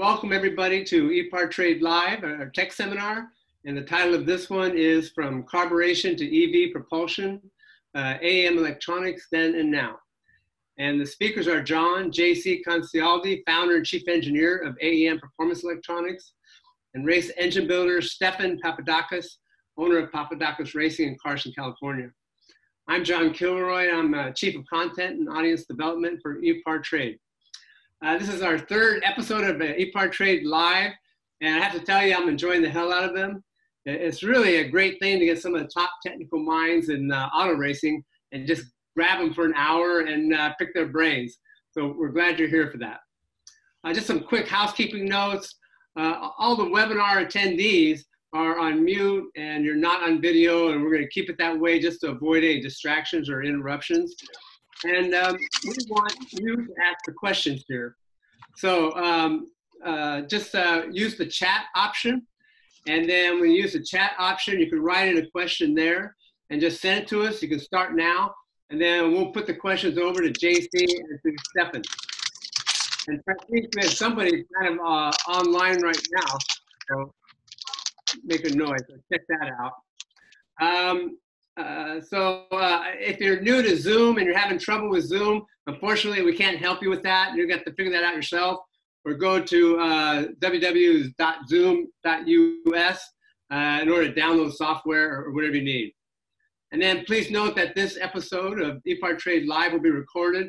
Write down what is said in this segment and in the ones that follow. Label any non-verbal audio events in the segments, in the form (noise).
welcome everybody to ePart Trade Live, our tech seminar. And the title of this one is From Carburation to EV Propulsion, uh, AEM Electronics Then and Now. And the speakers are John J.C. Concialdi, founder and chief engineer of AEM Performance Electronics, and race engine builder Stefan Papadakis, owner of Papadakis Racing in Carson, California. I'm John Kilroy. I'm uh, Chief of Content and Audience Development for ePart Trade. Uh, this is our third episode of uh, ePart Trade Live, and I have to tell you, I'm enjoying the hell out of them. It's really a great thing to get some of the top technical minds in uh, auto racing and just grab them for an hour and uh, pick their brains. So we're glad you're here for that. Uh, just some quick housekeeping notes. Uh, all the webinar attendees are on mute and you're not on video, and we're going to keep it that way just to avoid any distractions or interruptions. And um, we want you to ask the questions here. So um, uh, just uh, use the chat option. And then when you use the chat option, you can write in a question there and just send it to us. You can start now. And then we'll put the questions over to JC and to Stefan. And I think that somebody's kind of uh, online right now. So make a noise. Check that out. Um, uh, so uh, if you're new to Zoom and you're having trouble with Zoom, unfortunately we can't help you with that. You got to figure that out yourself, or go to uh, www.zoom.us uh, in order to download software or, whatever you need. And then please note that this episode of ePart Trade Live will be recorded.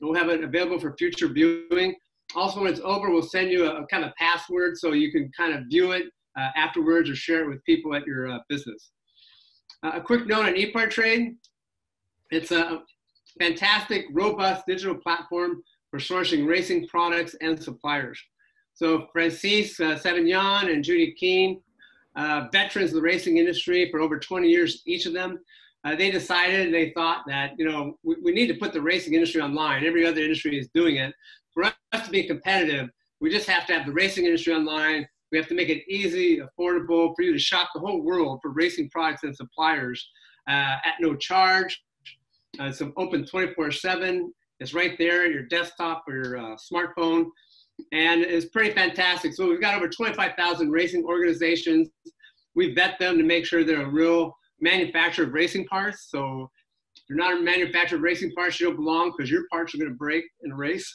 We'll have it available for future viewing. Also, when it's over, we'll send you a, a kind of password so you can kind of view it uh, afterwards or share it with people at your business. Uh, a quick note on ePart Trade. It's a fantastic, robust digital platform for sourcing racing products and suppliers. So Francis uh, Savignon and Judy Keene, uh, veterans of the racing industry for over 20 years, each of them, uh, they decided, they thought that, you know, we, we need to put the racing industry online. Every other industry is doing it. For us to be competitive, we just have to have the racing industry online we have to make it easy, affordable for you to shop the whole world for racing products and suppliers uh, at no charge. Uh, it's open 24 7. It's right there, your desktop or your uh, smartphone. And it's pretty fantastic. So we've got over 25,000 racing organizations. We vet them to make sure they're a real manufacturer of racing parts. So if you're not a manufacturer of racing parts, you don't belong because your parts are going to break in a race.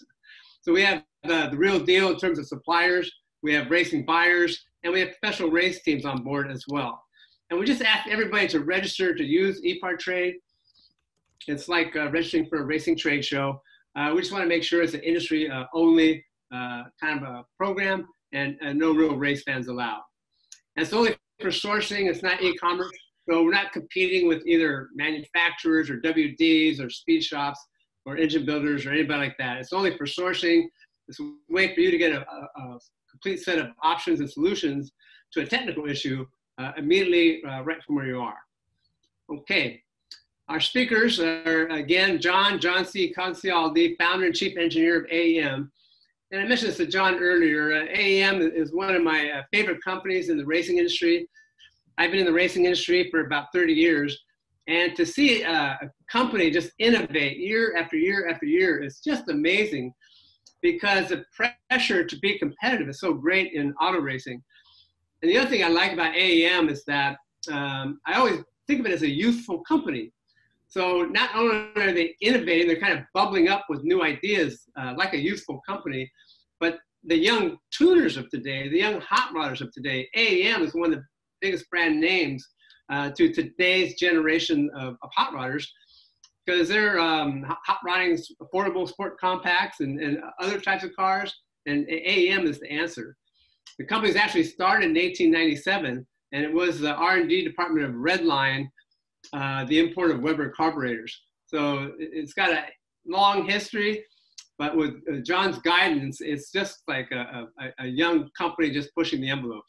So we have the, the real deal in terms of suppliers we have racing buyers, and we have professional race teams on board as well. And we just ask everybody to register to use ePart Trade. It's like uh, registering for a racing trade show. Uh, we just want to make sure it's an industry uh, only uh, kind of a program and, no real race fans allowed. And it's only for sourcing, it's not e-commerce. So we're not competing with either manufacturers or WDs or speed shops or engine builders or anybody like that. It's only for sourcing. It's a way for you to get a, a, a complete set of options and solutions to a technical issue uh, immediately uh, right from where you are. Okay, our speakers are again John, John C. Concialdi, founder and chief engineer of AEM. And I mentioned this to John earlier. Uh, AEM is one of my uh, favorite companies in the racing industry. I've been in the racing industry for about 30 years. And to see uh, a company just innovate year after year after year is just amazing because the pressure to be competitive is so great in auto racing. And the other thing I like about AEM is that um, I always think of it as a youthful company. So not only are they innovating, they're kind of bubbling up with new ideas uh, like a youthful company, but the young tuners of today, the young hot rodders of today, AEM is one of the biggest brand names uh, to today's generation of, of hot rodders because they're um, hot rodding affordable sport compacts and, and other types of cars, and AEM is the answer. The company's actually started in 1897, and it was the R&D department of Redline, uh, the import of Weber carburetors. So it's got a long history, but with uh, John's guidance, it's just like a, a, a, young company just pushing the envelope.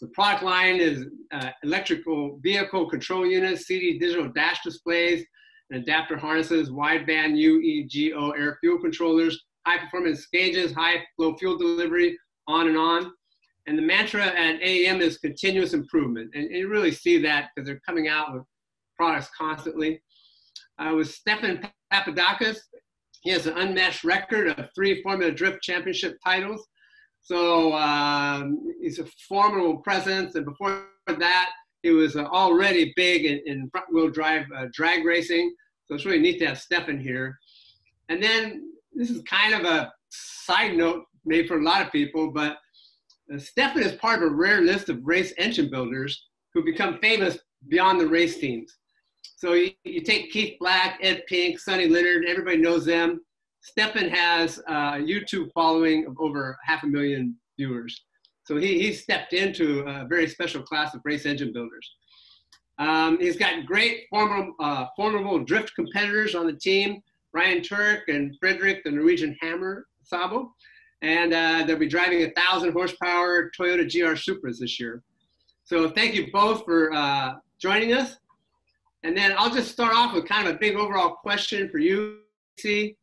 The product line is uh, electrical vehicle control units, CD digital dash displays, and adapter harnesses, wideband UEGO air fuel controllers, high performance gauges, high flow fuel delivery, on and on. And the mantra at AEM is continuous improvement. And you really see that because they're coming out with products constantly. Uh, with Stefan Papadakis, he has an unmatched record of three Formula Drift Championship titles. So um, he's a formidable presence. And before that, he was uh, already big in, in front wheel drive uh, drag racing. So it's really neat to have Stefan here. And then this is kind of a side note, maybe for a lot of people, but uh, Stefan is part of a rare list of race engine builders who become famous beyond the race teams. So you, you take Keith Black, Ed Pink, Sonny Leonard, everybody knows them. Stefan has a YouTube following of over half a million viewers. So he, he stepped into a very special class of race engine builders. Um, he's got great formidable, uh, formidable drift competitors on the team, Ryan Tuerck and Fredric, the Norwegian Hammer Aasbø. And uh, they'll be driving a 1,000 horsepower Toyota GR Supras this year. So thank you both for uh, joining us. And then I'll just start off with kind of a big overall question for you, see.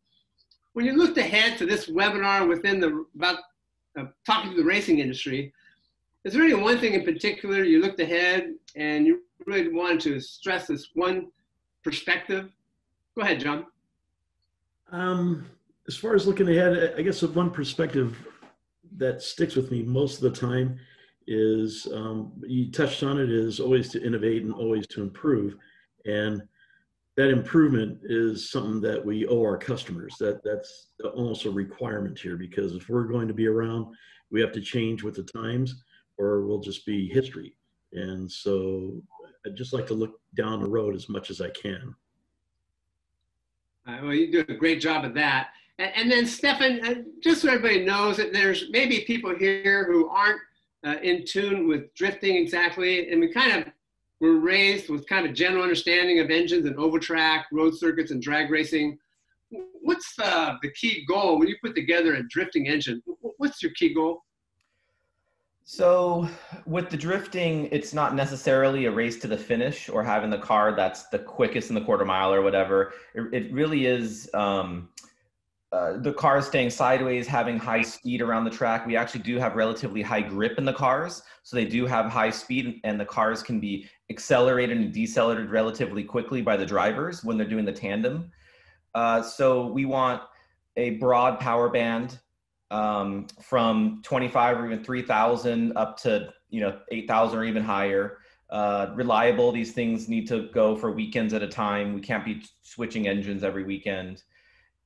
When you looked ahead to this webinar within the, about uh, talking to the racing industry, is there any one thing in particular you looked ahead and you really wanted to stress this one perspective? Go ahead, John. Um, as far as looking ahead, I guess the one perspective that sticks with me most of the time is um, you touched on it is always to innovate and always to improve and that improvement is something that we owe our customers that that's almost a requirement here because if we're going to be around we have to change with the times or we'll just be history and so i'd just like to look down the road as much as i can well you do a great job of that and, and then stefan uh, just so everybody knows that there's maybe people here who aren't uh, in tune with drifting exactly, and we kind of were raised with kind of general understanding of engines and oval track, road circuits, and drag racing. What's the, the key goal when you put together a drifting engine? What's your key goal? So, with the drifting, it's not necessarily a race to the finish or having the car that's the quickest in the quarter mile or whatever. It, it really is um, uh, the cars staying sideways, having high speed around the track. We actually do have relatively high grip in the cars, so they do have high speed, and the cars can be accelerated and decelerated relatively quickly by the drivers when they're doing the tandem. Uh, so we want a broad power band um, from 25 or even 3,000 up to you know 8,000 or even higher. Uh, reliable. These things need to go for weekends at a time. We can't be switching engines every weekend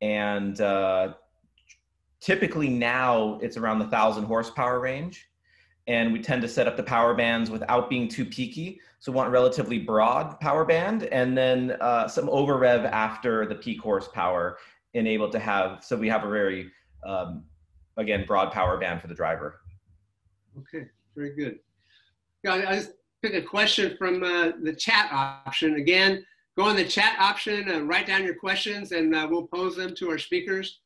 and uh, typically now it's around the thousand horsepower range and we tend to set up the power bands without being too peaky so we want relatively broad power band and then uh, some over rev after the peak horsepower and able to have so we have a very um, again broad power band for the driver okay very good yeah i just pick a question from uh, the chat option again go in the chat option, and write down your questions, and uh, we'll pose them to our speakers.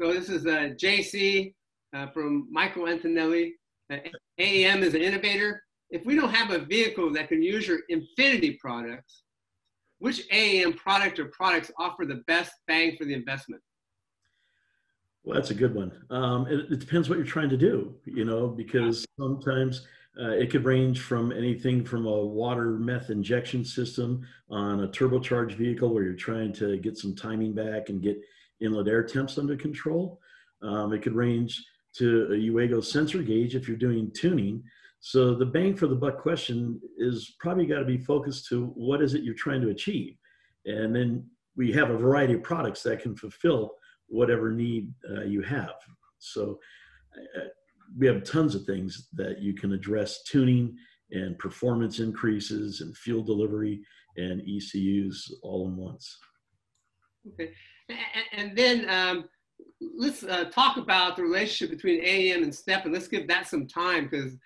So this is uh, JC uh, from Michael Antonelli. Uh, AEM is an innovator. If we don't have a vehicle that can use your Infinity products, which AEM product or products offer the best bang for the investment? Well, that's a good one. Um, it, it, depends what you're trying to do, you know, because sometimes uh, it could range from anything from a water meth injection system on a turbocharged vehicle where you're trying to get some timing back and get inlet air temps under control. Um, it could range to a Uego sensor gauge if you're doing tuning. So the bang for the buck question is probably got to be focused to what is it you're trying to achieve. And then we have a variety of products that can fulfill whatever need uh, you have. So uh, we have tons of things that you can address tuning and performance increases and fuel delivery and ECUs all in once. Okay, and, then um, let's uh, talk about the relationship between AEM and Stefan. Let's give that some time because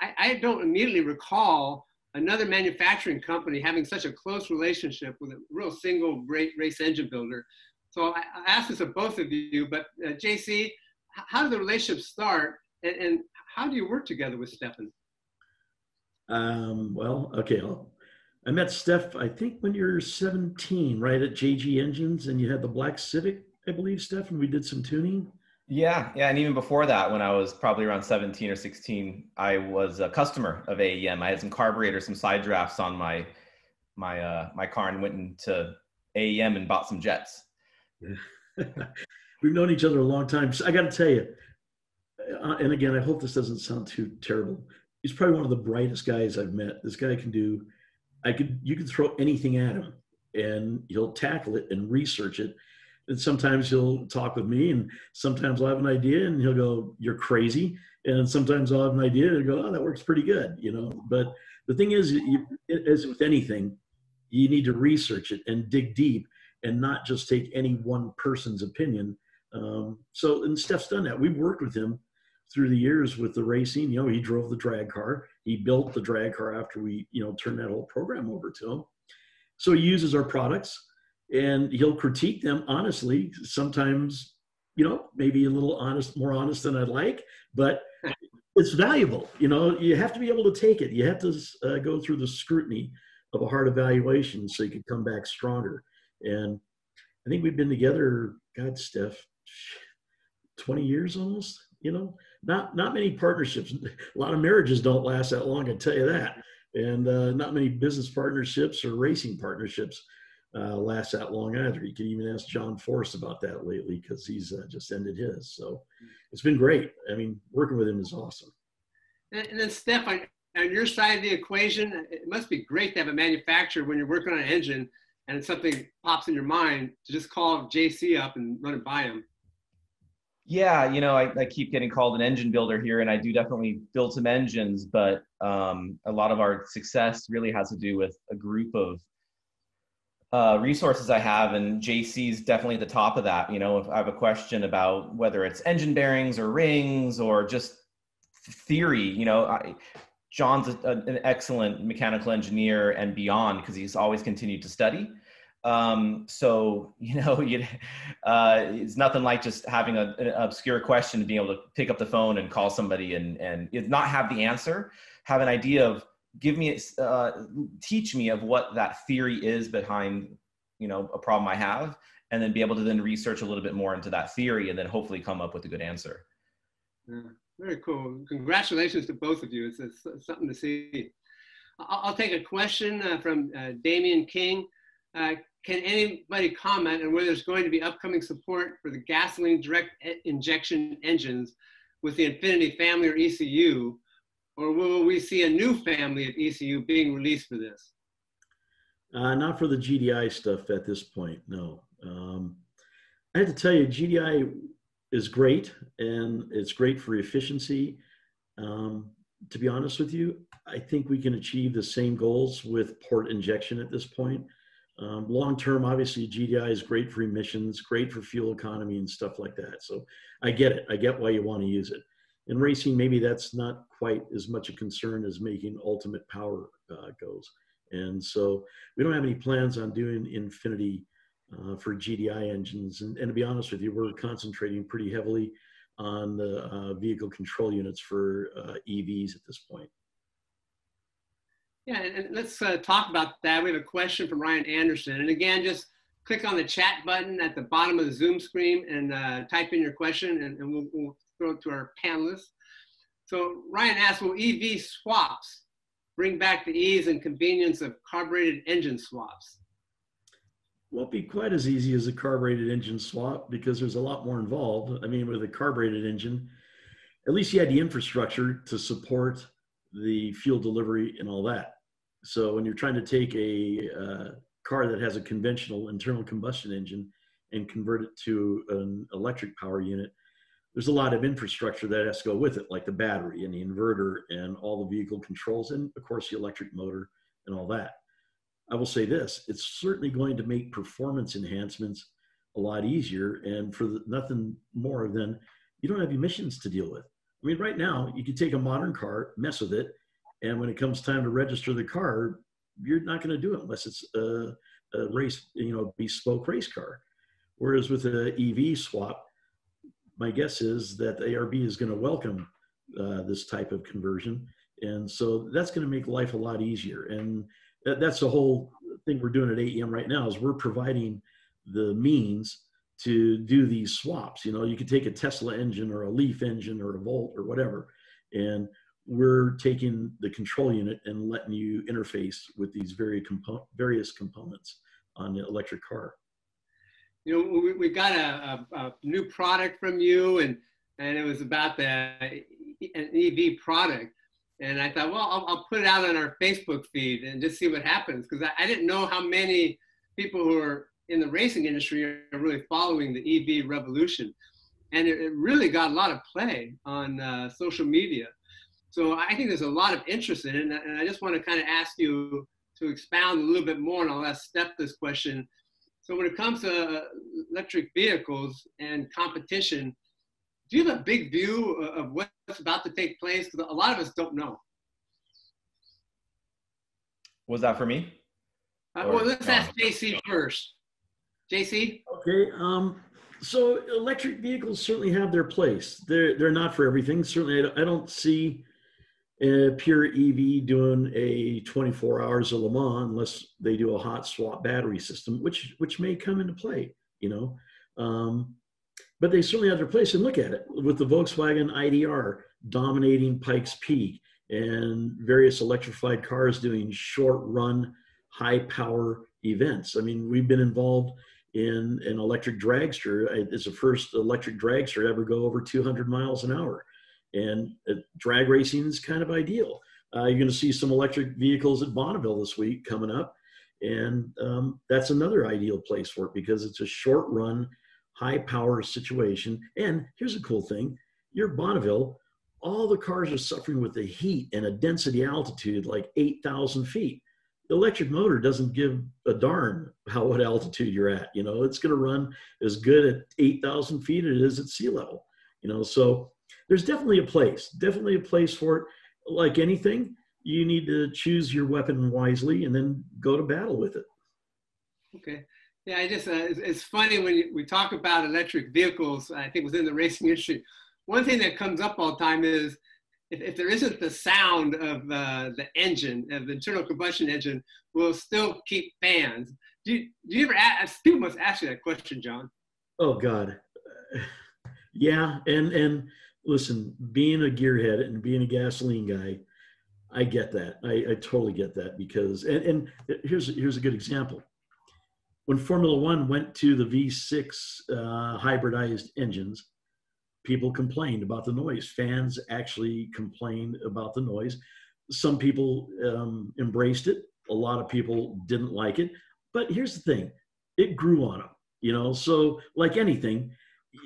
I, I, don't immediately recall another manufacturing company having such a close relationship with a real single great race engine builder. So I, I ask this of both of you, but uh, JC, how did the relationship start, and, and how do you work together with Stefan? Um, well, okay, I'll, i met Steph, I think when you're 17, right at JG Engines, and you had the black Civic, I believe, Steph, and we did some tuning. Yeah, yeah, and even before that, when I was probably around 17 or 16, I was a customer of AEM. I had some carburetor, some side drafts on my my uh, my car, and went into AEM and bought some jets. (laughs) We've known each other a long time. I got to tell you, uh, and again, I hope this doesn't sound too terrible. He's probably one of the brightest guys I've met. This guy can do, I could, you could throw anything at him and he'll tackle it and research it. And sometimes he'll talk with me and sometimes I'll have an idea and he'll go, you're crazy. And sometimes I'll have an idea and go, oh, that works pretty good, you know? But the thing is, you, as with anything, you need to research it and dig deep and not just take any one person's opinion. Um, so, and Steph's done that. We've worked with him through the years with the racing. You know, he drove the drag car. He built the drag car after we, you know, turned that whole program over to him. So he uses our products and he'll critique them honestly. Sometimes, you know, maybe a little honest, more honest than I'd like, but it's valuable. You know, you have to be able to take it. You have to uh, go through the scrutiny of a hard evaluation so you can come back stronger. And I think we've been together, God, Steph, 20 years almost, you know, not, not many partnerships. (laughs) A lot of marriages don't last that long, I tell you that. And uh, not many business partnerships or racing partnerships uh, last that long either. You can even ask John Force about that lately because he's uh, just ended his. So it's been great. I mean, working with him is awesome. And, then, Steph, on, on your side of the equation, it must be great to have a manufacturer when you're working on an engine and something pops in your mind to just call JC up and run it by him. Yeah, you know, I, I keep getting called an engine builder here, and I do definitely build some engines, but um, a lot of our success really has to do with a group of uh, resources I have, and JC is definitely at the top of that. You know, if I have a question about whether it's engine bearings or rings or just theory, you know, I, John's a, an excellent mechanical engineer and beyond because he's always continued to study. Um, so (laughs) you know, uh, it's nothing like just having a, an obscure question and being able to pick up the phone and call somebody and and not have the answer, have an idea of give me uh, teach me of what that theory is behind you know a problem I have, and then be able to then research a little bit more into that theory and then hopefully come up with a good answer. Yeah, very cool. Congratulations to both of you. It's, it's something to see. I'll, I'll take a question uh, from uh, Damian King. Uh, can anybody comment on whether there's going to be upcoming support for the gasoline direct injection engines with the Infinity family or ECU, or will we see a new family of ECU being released for this? Uh, not for the GDI stuff at this point, no. Um, I have to tell you, GDI is great and it's great for efficiency. Um, to be honest with you, I think we can achieve the same goals with port injection at this point. Um, long term, obviously, GDI is great for emissions, great for fuel economy and stuff like that. So I get it. I get why you want to use it. In racing, maybe that's not quite as much a concern as making ultimate power uh, goes. And so we don't have any plans on doing Infinity uh, for GDI engines. And, and, to be honest with you, we're concentrating pretty heavily on the uh, vehicle control units for uh, EVs at this point. Yeah, and let's uh, talk about that. We have a question from Ryan Anderson. And again, just click on the chat button at the bottom of the Zoom screen and uh, type in your question and, and we'll, we'll, throw it to our panelists. So Ryan asks, will EV swaps bring back the ease and convenience of carbureted engine swaps? Won't be quite as easy as a carbureted engine swap because there's a lot more involved. I mean, with a carbureted engine, at least you had the infrastructure to support the fuel delivery and all that. So when you're trying to take a uh, car that has a conventional internal combustion engine and convert it to an electric power unit, there's a lot of infrastructure that has to go with it, like the battery and the inverter and all the vehicle controls, and of course the electric motor and all that. I will say this: it's certainly going to make performance enhancements a lot easier, and for the, nothing more than you don't have emissions to deal with. I mean, right now you can take a modern car, mess with it, and when it comes time to register the car, you're not going to do it unless it's a, a race, you know, bespoke race car. Whereas with an EV swap, my guess is that ARB is going to welcome uh, this type of conversion. And so that's going to make life a lot easier. And that's the whole thing we're doing at AEM right now is we're providing the means to do these swaps. You know, you could take a Tesla engine or a Leaf engine or a Volt or whatever, and we're taking the control unit and letting you interface with these very compo- various components on the electric car. You know, we, we got a, a, a, new product from you, and and it was about the an EV product. And I thought, well, I'll, I'll put it out on our Facebook feed and just see what happens because I, I didn't know how many people who are in the racing industry are really following the EV revolution. And it, it really got a lot of play on uh, social media. So I think there's a lot of interest in it. And, and I just want to kind of ask you to expound a little bit more, and I'll ask Steph this question. So when it comes to uh, electric vehicles and competition, do you have a big view of what's about to take place? Because a lot of us don't know. Was that for me? Uh, well, let's no. ask JC first. JC? Okay. Um, so electric vehicles certainly have their place. They're, they're not for everything. Certainly, I don't see a pure EV doing a 24 hours of Le Mans unless they do a hot swap battery system, which which may come into play, you know. Um, but they certainly have their place. And look at it with the Volkswagen IDR dominating Pikes Peak and various electrified cars doing short run, high power events. I mean, we've been involved in an electric dragster. It's the first electric dragster to ever go over 200 miles an hour. And uh, drag racing is kind of ideal. Uh, you're going to see some electric vehicles at Bonneville this week coming up. And um, that's another ideal place for it because it's a short run, high power situation. And here's a cool thing you're Bonneville, all the cars are suffering with the heat and a density altitude like 8,000 feet. The electric motor doesn't give a darn how what altitude you're at. You know, it's going to run as good at 8,000 feet as it is at sea level. You know, so there's definitely a place, definitely a place for it. Like anything, you need to choose your weapon wisely and then go to battle with it. Okay. Yeah, I just, uh, it's, it's, funny when we talk about electric vehicles, I think within the racing industry, one thing that comes up all the time is if, if there isn't the sound of uh, the engine, of the internal combustion engine, we'll still keep fans. Do you, do you ever ask, people must ask you that question, John? Oh God. (sighs) Yeah. And, and listen, being a gearhead and being a gasoline guy, I get that. I, I totally get that because, and, and here's, here's a good example. When Formula One went to the V6 uh, hybridized engines, people complained about the noise. Fans actually complained about the noise. Some people um, embraced it. A lot of people didn't like it. But here's the thing it grew on them, you know? So, like anything,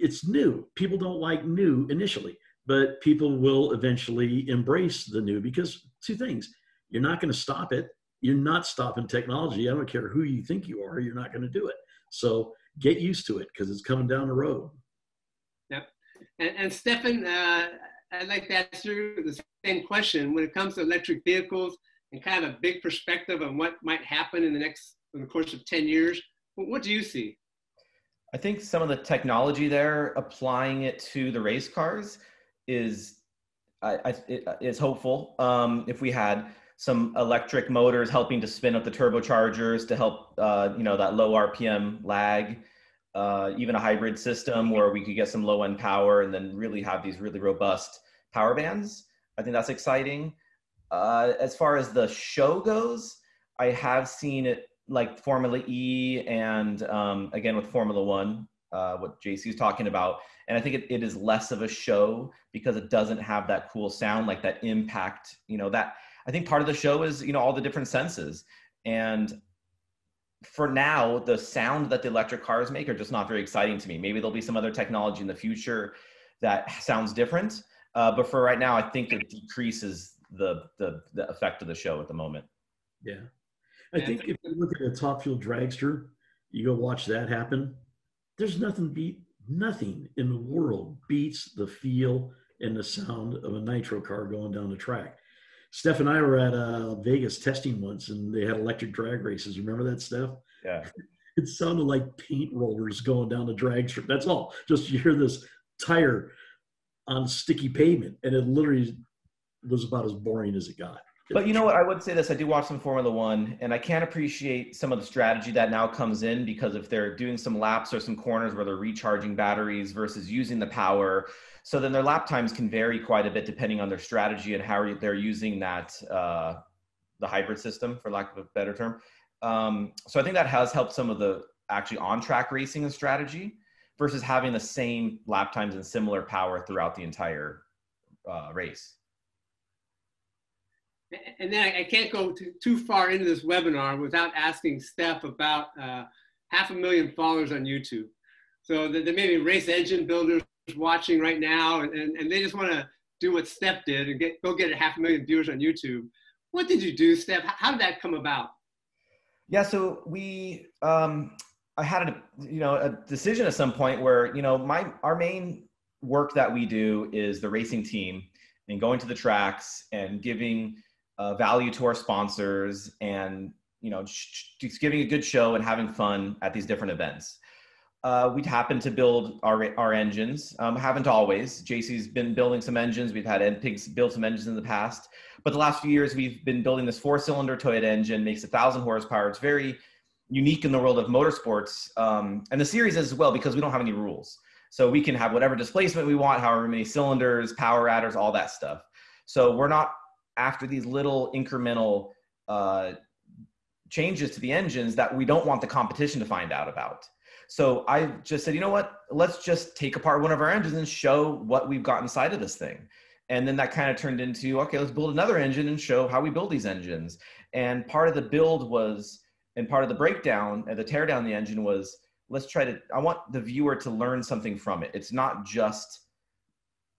it's new. People don't like new initially but people will eventually embrace the new because two things you're not going to stop it you're not stopping technology. I don't care who you think you are you're not going to do it. So get used to it because it's coming down the road. Yep. And, and stefan uh, i'd like to ask you the same question. When it comes to electric vehicles and kind of a big perspective on what might happen in the next in the course of 10 years what do you see? I think some of the technology there, applying it to the race cars, is I, I it, is hopeful. Um, if we had some electric motors helping to spin up the turbochargers to help uh, you know that low RPM lag, uh, even a hybrid system where we could get some low end power and then really have these really robust power bands. I think that's exciting. Uh, as far as the show goes, I have seen it like Formula E and um, again with Formula One, uh, what JC is talking about. And I think it, it is less of a show because it doesn't have that cool sound, like that impact, you know, that I think part of the show is, you know, all the different senses. And for now, the sound that the electric cars make are just not very exciting to me. Maybe there'll be some other technology in the future that sounds different. Uh, but for right now, I think it decreases the, the, the effect of the show at the moment. Yeah. I think if you look at a top fuel dragster, you go watch that happen there's nothing beat nothing in the world beats the feel and the sound of a nitro car going down the track. Steph and I were at uh, Vegas testing once, and they had electric drag races. Remember that, Steph? Yeah. (laughs) It sounded like paint rollers going down the drag strip. That's all. Just you hear this tire on sticky pavement, and it literally was about as boring as it got. But you know what? I would say this. I do watch some Formula One, and I can't appreciate some of the strategy that now comes in because if they're doing some laps or some corners where they're recharging batteries versus using the power, so then their lap times can vary quite a bit depending on their strategy and how they're using that uh, the hybrid system, for lack of a better term. Um, so I think that has helped some of the actually on track racing and strategy versus having the same lap times and similar power throughout the entire uh, race. And then I can't go too, far into this webinar without asking Steph about uh, half a million followers on YouTube. So there may be race engine builders watching right now, and, and, and they just want to do what Steph did and get go get a half a million viewers on YouTube. What did you do, Steph? How did that come about? Yeah, so we um, I had a you know a decision at some point where you know my our main work that we do is the racing team and going to the tracks and giving uh, value to our sponsors and you know just giving a good show and having fun at these different events uh, we'd happen to build our, our engines. Um, haven't always. JC's been building some engines. We've had NPIGs build some engines in the past. But the last few years, we've been building this four cylinder Toyota engine, makes a thousand horsepower. It's very unique in the world of motorsports. Um, and the series as well, because we don't have any rules. So we can have whatever displacement we want, however many cylinders, power adders, all that stuff. So we're not after these little incremental uh, changes to the engines that we don't want the competition to find out about. So I just said, you know what? Let's just take apart one of our engines and show what we've got inside of this thing. And then that kind of turned into, okay, let's build another engine and show how we build these engines. And part of the build was, and part of the breakdown and the tear down the engine was, let's try to, I want the viewer to learn something from it. It's not just,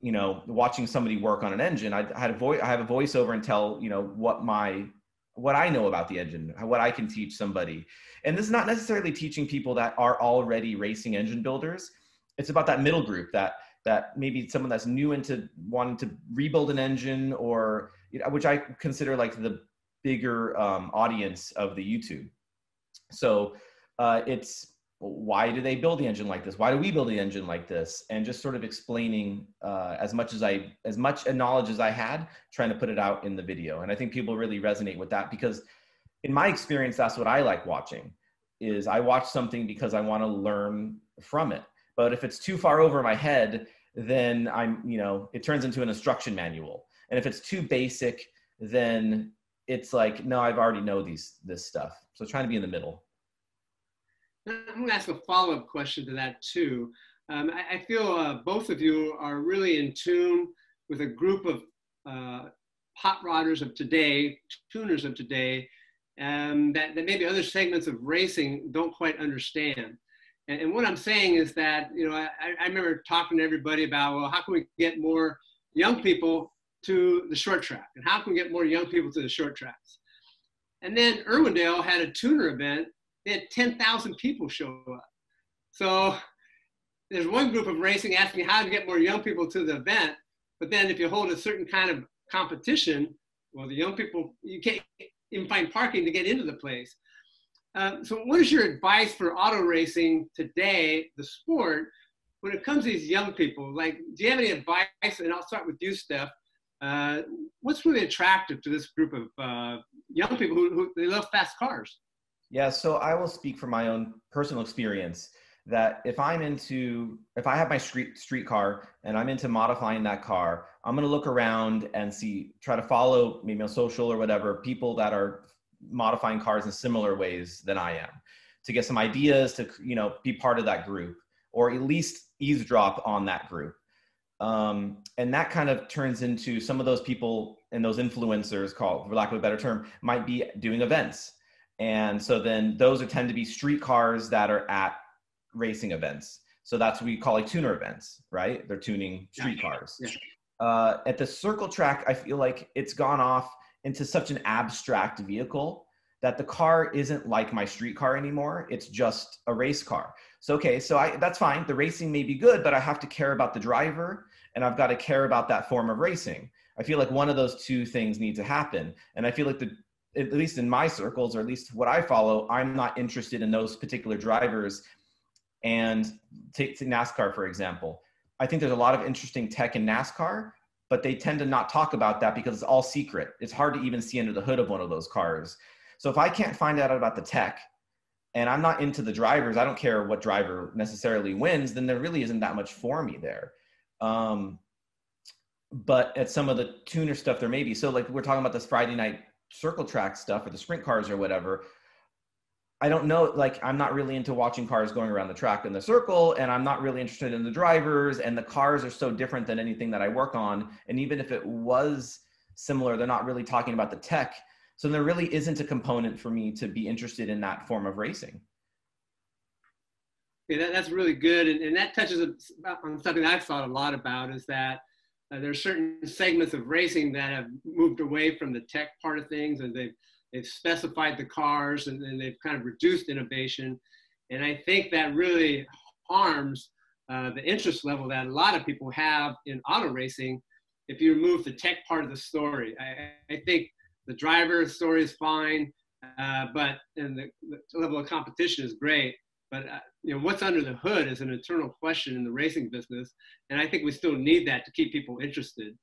you know, watching somebody work on an engine. I had a voice, I have a voiceover and tell, you know, what my what I know about the engine, what I can teach somebody. And this is not necessarily teaching people that are already racing engine builders. It's about that middle group that that maybe someone that's new into wanting to rebuild an engine or you know, which I consider like the bigger um, audience of the YouTube. So uh, it's why do they build the engine like this? Why do we build the engine like this? And just sort of explaining uh, as much as I, as much knowledge as I had, trying to put it out in the video. And I think people really resonate with that because, in my experience, that's what I like watching. Is I watch something because I want to learn from it. But if it's too far over my head, then I'm, you know, it turns into an instruction manual. And if it's too basic, then it's like, no, I've already know these this stuff. So trying to be in the middle. I'm going to ask a follow-up question to that too. Um, I, I, feel uh, both of you are really in tune with a group of uh, hot rodders of today, tuners of today, um, that, that maybe other segments of racing don't quite understand. And, and what I'm saying is that, you know, I, I remember talking to everybody about, well, how can we get more young people to the short track? And how can we get more young people to the short tracks? And then Irwindale had a tuner event they had 10,000 people show up. So there's one group of racing asking how to get more young people to the event. But then if you hold a certain kind of competition, well, the young people, you can't even find parking to get into the place. Uh, so what is your advice for auto racing today, the sport, when it comes to these young people? Like, do you have any advice? And I'll start with you, Steph. Uh, what's really attractive to this group of uh, young people who, who they love fast cars? Yeah, so I will speak from my own personal experience that if I'm into if I have my street street car and I'm into modifying that car, I'm gonna look around and see try to follow maybe on social or whatever people that are modifying cars in similar ways than I am to get some ideas to you know be part of that group or at least eavesdrop on that group. Um, and that kind of turns into some of those people and those influencers called for lack of a better term might be doing events and so then those are tend to be street cars that are at racing events. So that's what we call like tuner events, right? They're tuning street cars. Yeah. Uh, at the circle track, I feel like it's gone off into such an abstract vehicle that the car isn't like my street car anymore. It's just a race car. So okay, so I, that's fine. The racing may be good, but I have to care about the driver and I've got to care about that form of racing. I feel like one of those two things need to happen. And I feel like the at least in my circles, or at least what I follow, I'm not interested in those particular drivers. And take, NASCAR, for example. I think there's a lot of interesting tech in NASCAR, but they tend to not talk about that because it's all secret. It's hard to even see under the hood of one of those cars. So if I can't find out about the tech and I'm not into the drivers, I don't care what driver necessarily wins, then there really isn't that much for me there. Um, but at some of the tuner stuff, there may be. So like we're talking about this Friday night circle track stuff or the sprint cars or whatever I don't know, like, I'm not really into watching cars going around the track in the circle, and I'm not really interested in the drivers, and the cars are so different than anything that I work on. And even if it was similar, they're not really talking about the tech. So there really isn't a component for me to be interested in that form of racing. Yeah, that, that's really good. And, and that touches on something I've thought a lot about is that uh, there are certain segments of racing that have moved away from the tech part of things and they've they've specified the cars and, and they've kind of reduced innovation. And I think that really harms uh, the interest level that a lot of people have in auto racing if you remove the tech part of the story. I, I think the driver story is fine, uh, but and the, the, level of competition is great. But uh, you know what's under the hood is an eternal question in the racing business, and I think we still need that to keep people interested.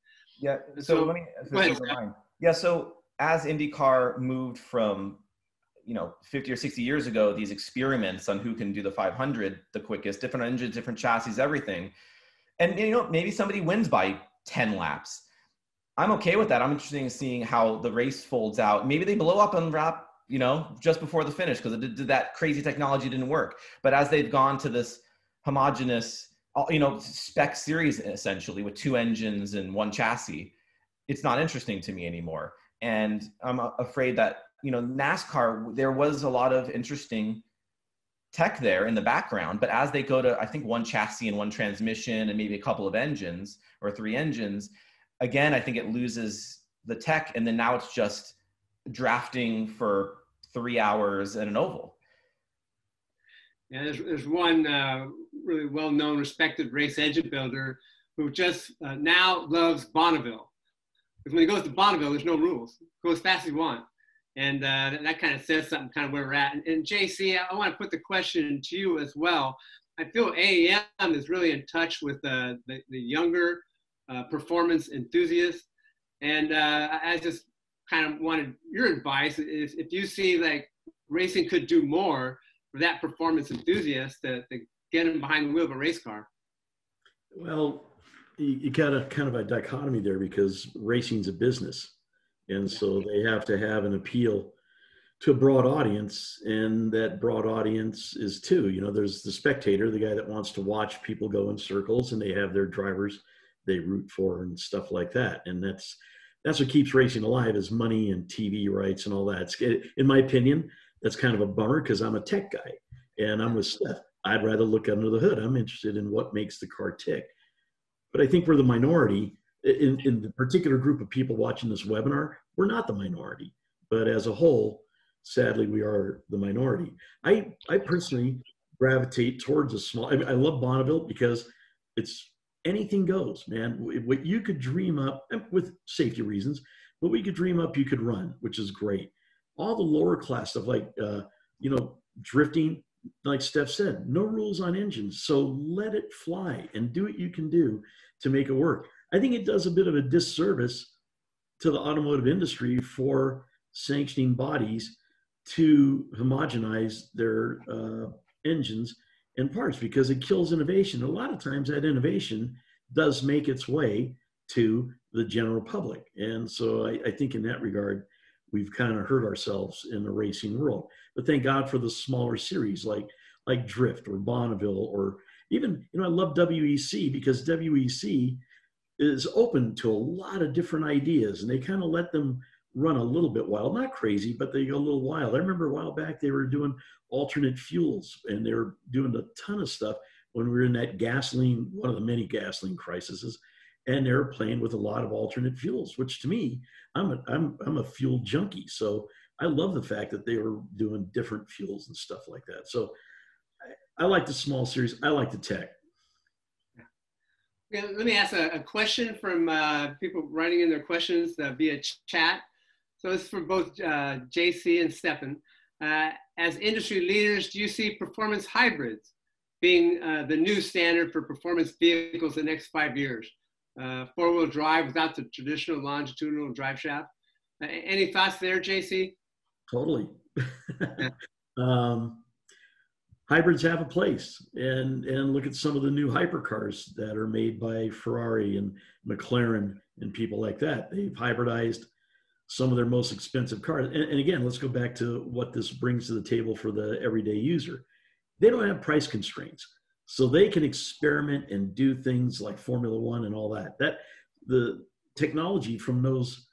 Yeah. So, so let me. So yeah. So as IndyCar moved from you know 50 or 60 years ago these experiments on who can do the 500 the quickest different engines different chassis everything and you know maybe somebody wins by 10 laps i'm okay with that i'm interested in seeing how the race folds out maybe they blow up on wrap you know just before the finish because that crazy technology didn't work. But as they've gone to this homogenous uh, you know spec series essentially with two engines and one chassis it's not interesting to me anymore. And I'm uh, afraid that you know NASCAR there was a lot of interesting tech there in the background, but as they go to I think one chassis and one transmission and maybe a couple of engines or three engines, again I think it loses the tech, and then now it's just drafting for three hours in an oval. Yeah, there's, there's one uh, really well-known, respected race engine builder who just uh, now loves Bonneville because when he goes to Bonneville, there's no rules. Go as fast as you want. And uh, that, kind of says something kind of where we're at. And, and JC, I, I want to put the question to you as well. I feel AEM is really in touch with uh, the, the younger uh, performance enthusiasts. And uh, I just kind of wanted your advice is if you see like racing could do more for that performance enthusiast to, to get him behind the wheel of a race car. Well, you, you got a kind of a dichotomy there because racing's a business, and so they have to have an appeal to a broad audience, and that broad audience is two. You know, there's the spectator, the guy that wants to watch people go in circles, and they have their drivers they root for and stuff like that, and that's that's what keeps racing alive is money and TV rights and all that. In my opinion, that's kind of a bummer because I'm a tech guy and I'm with Steph. I'd rather look under the hood. I'm interested in what makes the car tick. But I think we're the minority in, in the particular group of people watching this webinar. We're not the minority, but as a whole, sadly, we are the minority. I, I personally gravitate towards a small, I, I love Bonneville because it's anything goes, man. What you could dream up with safety reasons, what we could dream up, you could run, which is great. All the lower class stuff, like, uh, you know, drifting, like Steph said, no rules on engines. So let it fly and do what you can do to make it work. I think it does a bit of a disservice to the automotive industry for sanctioning bodies to homogenize their uh, engines and parts because it kills innovation. A lot of times that innovation does make its way to the general public. And so I, I think in that regard, we've kind of hurt ourselves in the racing world. But thank God for the smaller series like like Drift or Bonneville or even you know I love WEC because WEC is open to a lot of different ideas and they kind of let them run a little bit wild, not crazy, but they go a little wild. I remember a while back they were doing alternate fuels and they were doing a ton of stuff when we were in that gasoline, one of the many gasoline crises and they're playing with a lot of alternate fuels, which to me, I'm a, I'm, I'm a fuel junkie. So I love the fact that they were doing different fuels and stuff like that. So I, I like the small series. I like the tech. Let me ask a, a question from uh, people writing in their questions uh, via ch chat. So it's for both uh, JC and Stefan. Uh, as industry leaders, do you see performance hybrids being uh, the new standard for performance vehicles the next five years? uh, four-wheel drive without the traditional longitudinal drive shaft. Uh, any thoughts there, JC? Totally. (laughs) um, hybrids have a place, and and look at some of the new hypercars that are made by Ferrari and McLaren and people like that. They've hybridized some of their most expensive cars. And, and, again, let's go back to what this brings to the table for the everyday user. They don't have price constraints, so they can experiment and do things like Formula One and all that. That the technology from those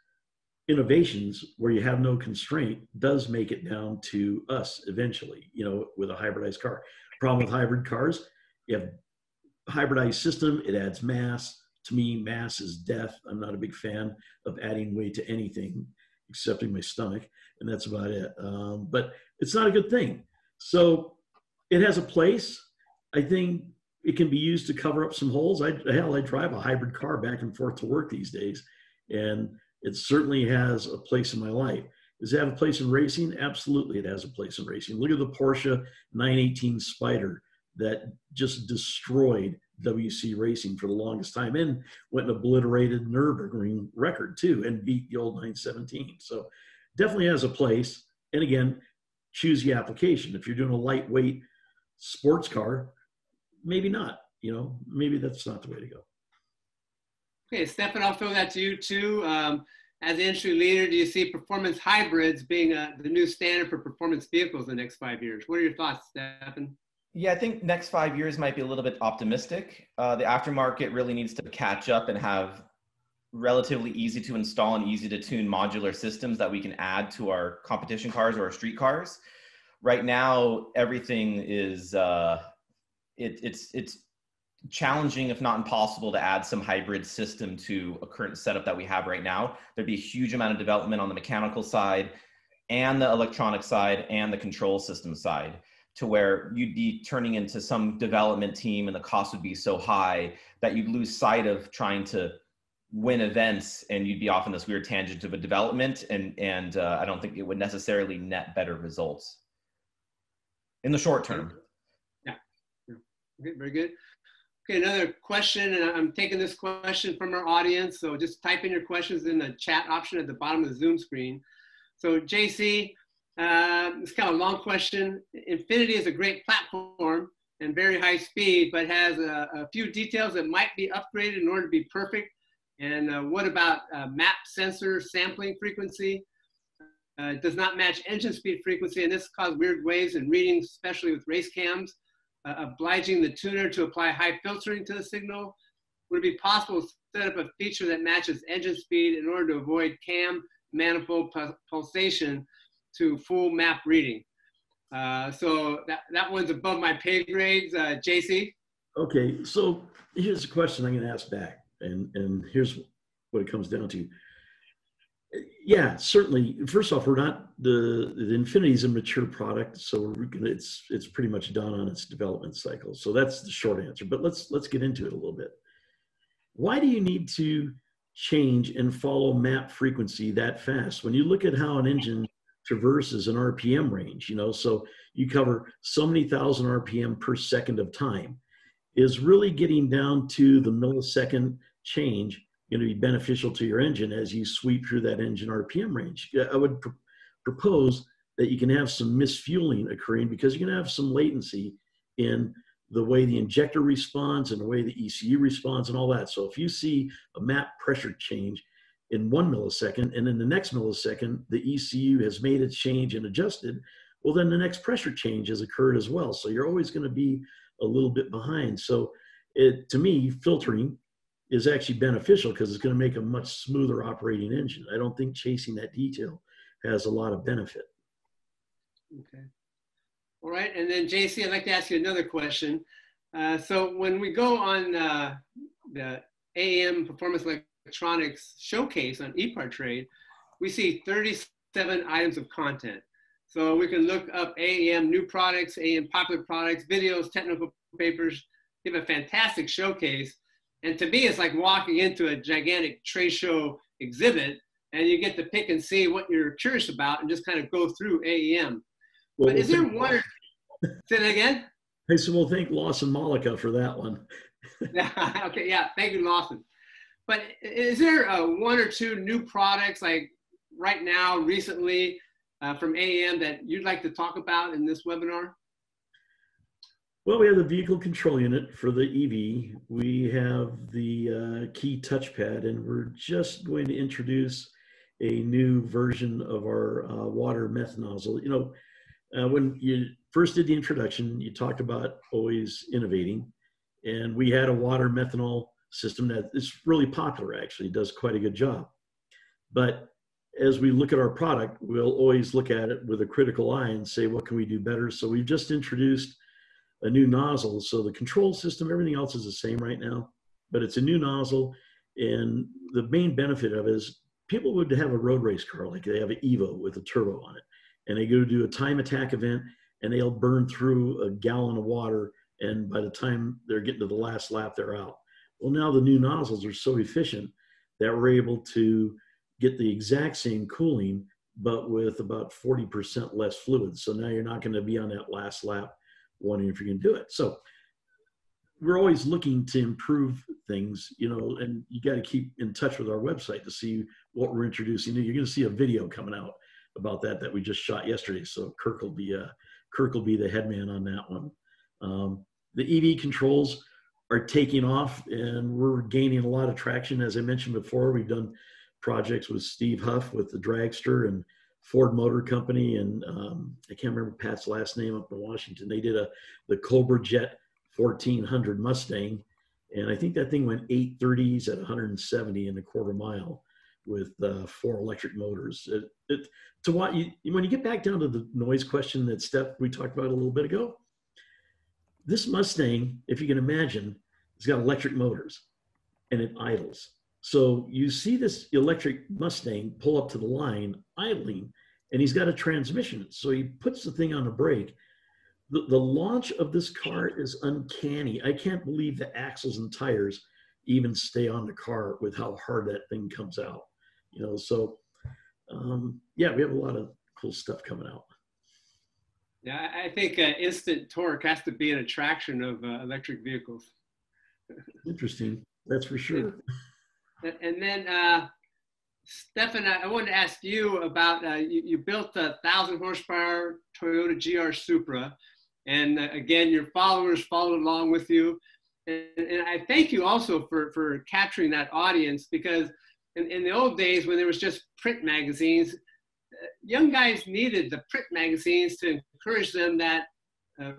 innovations where you have no constraint does make it down to us eventually. You know, with a hybridized car. Problem with hybrid cars, you have hybridized system. It adds mass to me, mass is death. I'm not a big fan of adding weight to anything excepting my stomach, and that's about it. Um, but it's not a good thing. So it has a place. I think it can be used to cover up some holes. I hell, I drive a hybrid car back and forth to work these days, and it certainly has a place in my life. Does it have a place in racing? Absolutely, it has a place in racing. Look at the Porsche 918 Spyder that just destroyed WC Racing for the longest time and went and obliterated Nürburgring record too and beat the old 917. So definitely has a place. And again, choose the application. If you're doing a lightweight sports car, maybe not. You know, maybe that's not the way to go. Okay, Stefan, I'll throw that to you too. Um, as industry leader, do you see performance hybrids being a, uh, the new standard for performance vehicles in the next five years? What are your thoughts, Stefan? Yeah, I think next five years might be a little bit optimistic. Uh, the aftermarket really needs to catch up and have relatively easy to install and easy to tune modular systems that we can add to our competition cars or our street cars. Right now, everything is uh, it, it's it's challenging, if not impossible, to add some hybrid system to a current setup that we have right now. There'd be a huge amount of development on the mechanical side, and the electronic side, and the control system side to where you'd be turning into some development team and the cost would be so high that you'd lose sight of trying to win events and you'd be off in this weird tangent of a development and and uh, i don't think it would necessarily net better results. In the short term. Yeah, yeah. okay very good. Okay another question and i'm taking this question from our audience so just type in your questions in the chat option at the bottom of the zoom screen. So jc uh, it's kind of a long question. Infinity is a great platform and very high speed, but has a, a few details that might be upgraded in order to be perfect. And uh, what about uh, map sensor sampling frequency? Uh, does not match engine speed frequency, and this causes weird waves in readings, especially with race cams. Uh, obliging the tuner to apply high filtering to the signal. Would it be possible to set up a feature that matches engine speed in order to avoid cam manifold pulsation to full map reading. Uh, so that, that one's above my pay grades. Uh, JC? Okay, so here's a question I'm going to ask back, and, and here's what it comes down to. Yeah, certainly. First off, we're not the the Infinity is a mature product, so gonna, it's it's pretty much done on its development cycle. So that's the short answer. But let's let's get into it a little bit. Why do you need to change and follow map frequency that fast? When you look at how an engine traverses an RPM range, you know, so you cover so many thousand RPM per second of time, is really getting down to the millisecond change going to be beneficial to your engine as you sweep through that engine RPM range. I would pr- propose that you can have some misfueling occurring because you're going to have some latency in the way the injector responds and the way the ECU responds and all that. So if you see a map pressure change, in one millisecond, and in the next millisecond, the ECU has made its change and adjusted, well, then the next pressure change has occurred as well. So you're always going to be a little bit behind. So it, to me, filtering is actually beneficial because it's going to make a much smoother operating engine. I don't think chasing that detail has a lot of benefit. Okay. All right. And then, JC, I'd like to ask you another question. Uh, so when we go on uh, the AEM Performance electronics showcase on ePartTrade, we see 37 items of content. So we can look up AEM new products, AEM popular products, videos, technical papers, give a fantastic showcase. And to me, it's like walking into a gigantic trade show exhibit and you get to pick and see what you're curious about and just kind of go through AEM. Well, but is there one or, (laughs) say that again? Hey, so we'll thank Lawson Malika for that one. (laughs) okay, yeah, thank you, Lawson. But is there uh, one or two new products like right now, recently uh, from AEM that you'd like to talk about in this webinar? Well, we have the vehicle control unit for the EV. We have the uh, key touchpad, and we're just going to introduce a new version of our uh, water meth nozzle. You know, uh, when you first did the introduction, you talked about always innovating, and we had a water methanol system that is really popular. Actually, does quite a good job. But as we look at our product, we'll always look at it with a critical eye and say, what can we do better? So we've just introduced a new nozzle. So the control system, everything else is the same right now, but it's a new nozzle. And the main benefit of it is people would have a road race car, like they have an Evo with a turbo on it, and they go do a time attack event and they'll burn through a gallon of water. And by the time they're getting to the last lap, they're out. Well, now the new nozzles are so efficient that we're able to get the exact same cooling, but with about 40% less fluid. So now you're not going to be on that last lap wondering if you can do it. So we're always looking to improve things, you know, and you got to keep in touch with our website to see what we're introducing. You're going to see a video coming out about that that we just shot yesterday. So Kirk will be uh, Kirk will be the headman on that one. Um, the EV controls are taking off, and we're gaining a lot of traction. As I mentioned before, we've done projects with Steve Huff with the Dragster and Ford Motor Company, and um, I can't remember Pat's last name up in Washington. They did a the Cobra Jet 1400 Mustang, and I think that thing went 830s at 170 in a quarter mile with uh, four electric motors. It, it, to what you, when you get back down to the noise question that Steph we talked about a little bit ago, this Mustang, if you can imagine, it's got electric motors, and it idles. So you see this electric Mustang pull up to the line idling, and he's got a transmission. So he puts the thing on a brake. The, the launch of this car is uncanny. I can't believe the axles and tires even stay on the car with how hard that thing comes out. You know, so um, yeah, we have a lot of cool stuff coming out. Yeah, I think uh, instant torque has to be an attraction of uh, electric vehicles. Interesting. That's for sure. And then, uh, Stefan, I wanted to ask you about uh, you, you, built a thousand horsepower Toyota GR Supra, and uh, again, your followers followed along with you. And, and, I thank you also for, for capturing that audience because in, in the old days when there was just print magazines, young guys needed the print magazines to encourage them that uh,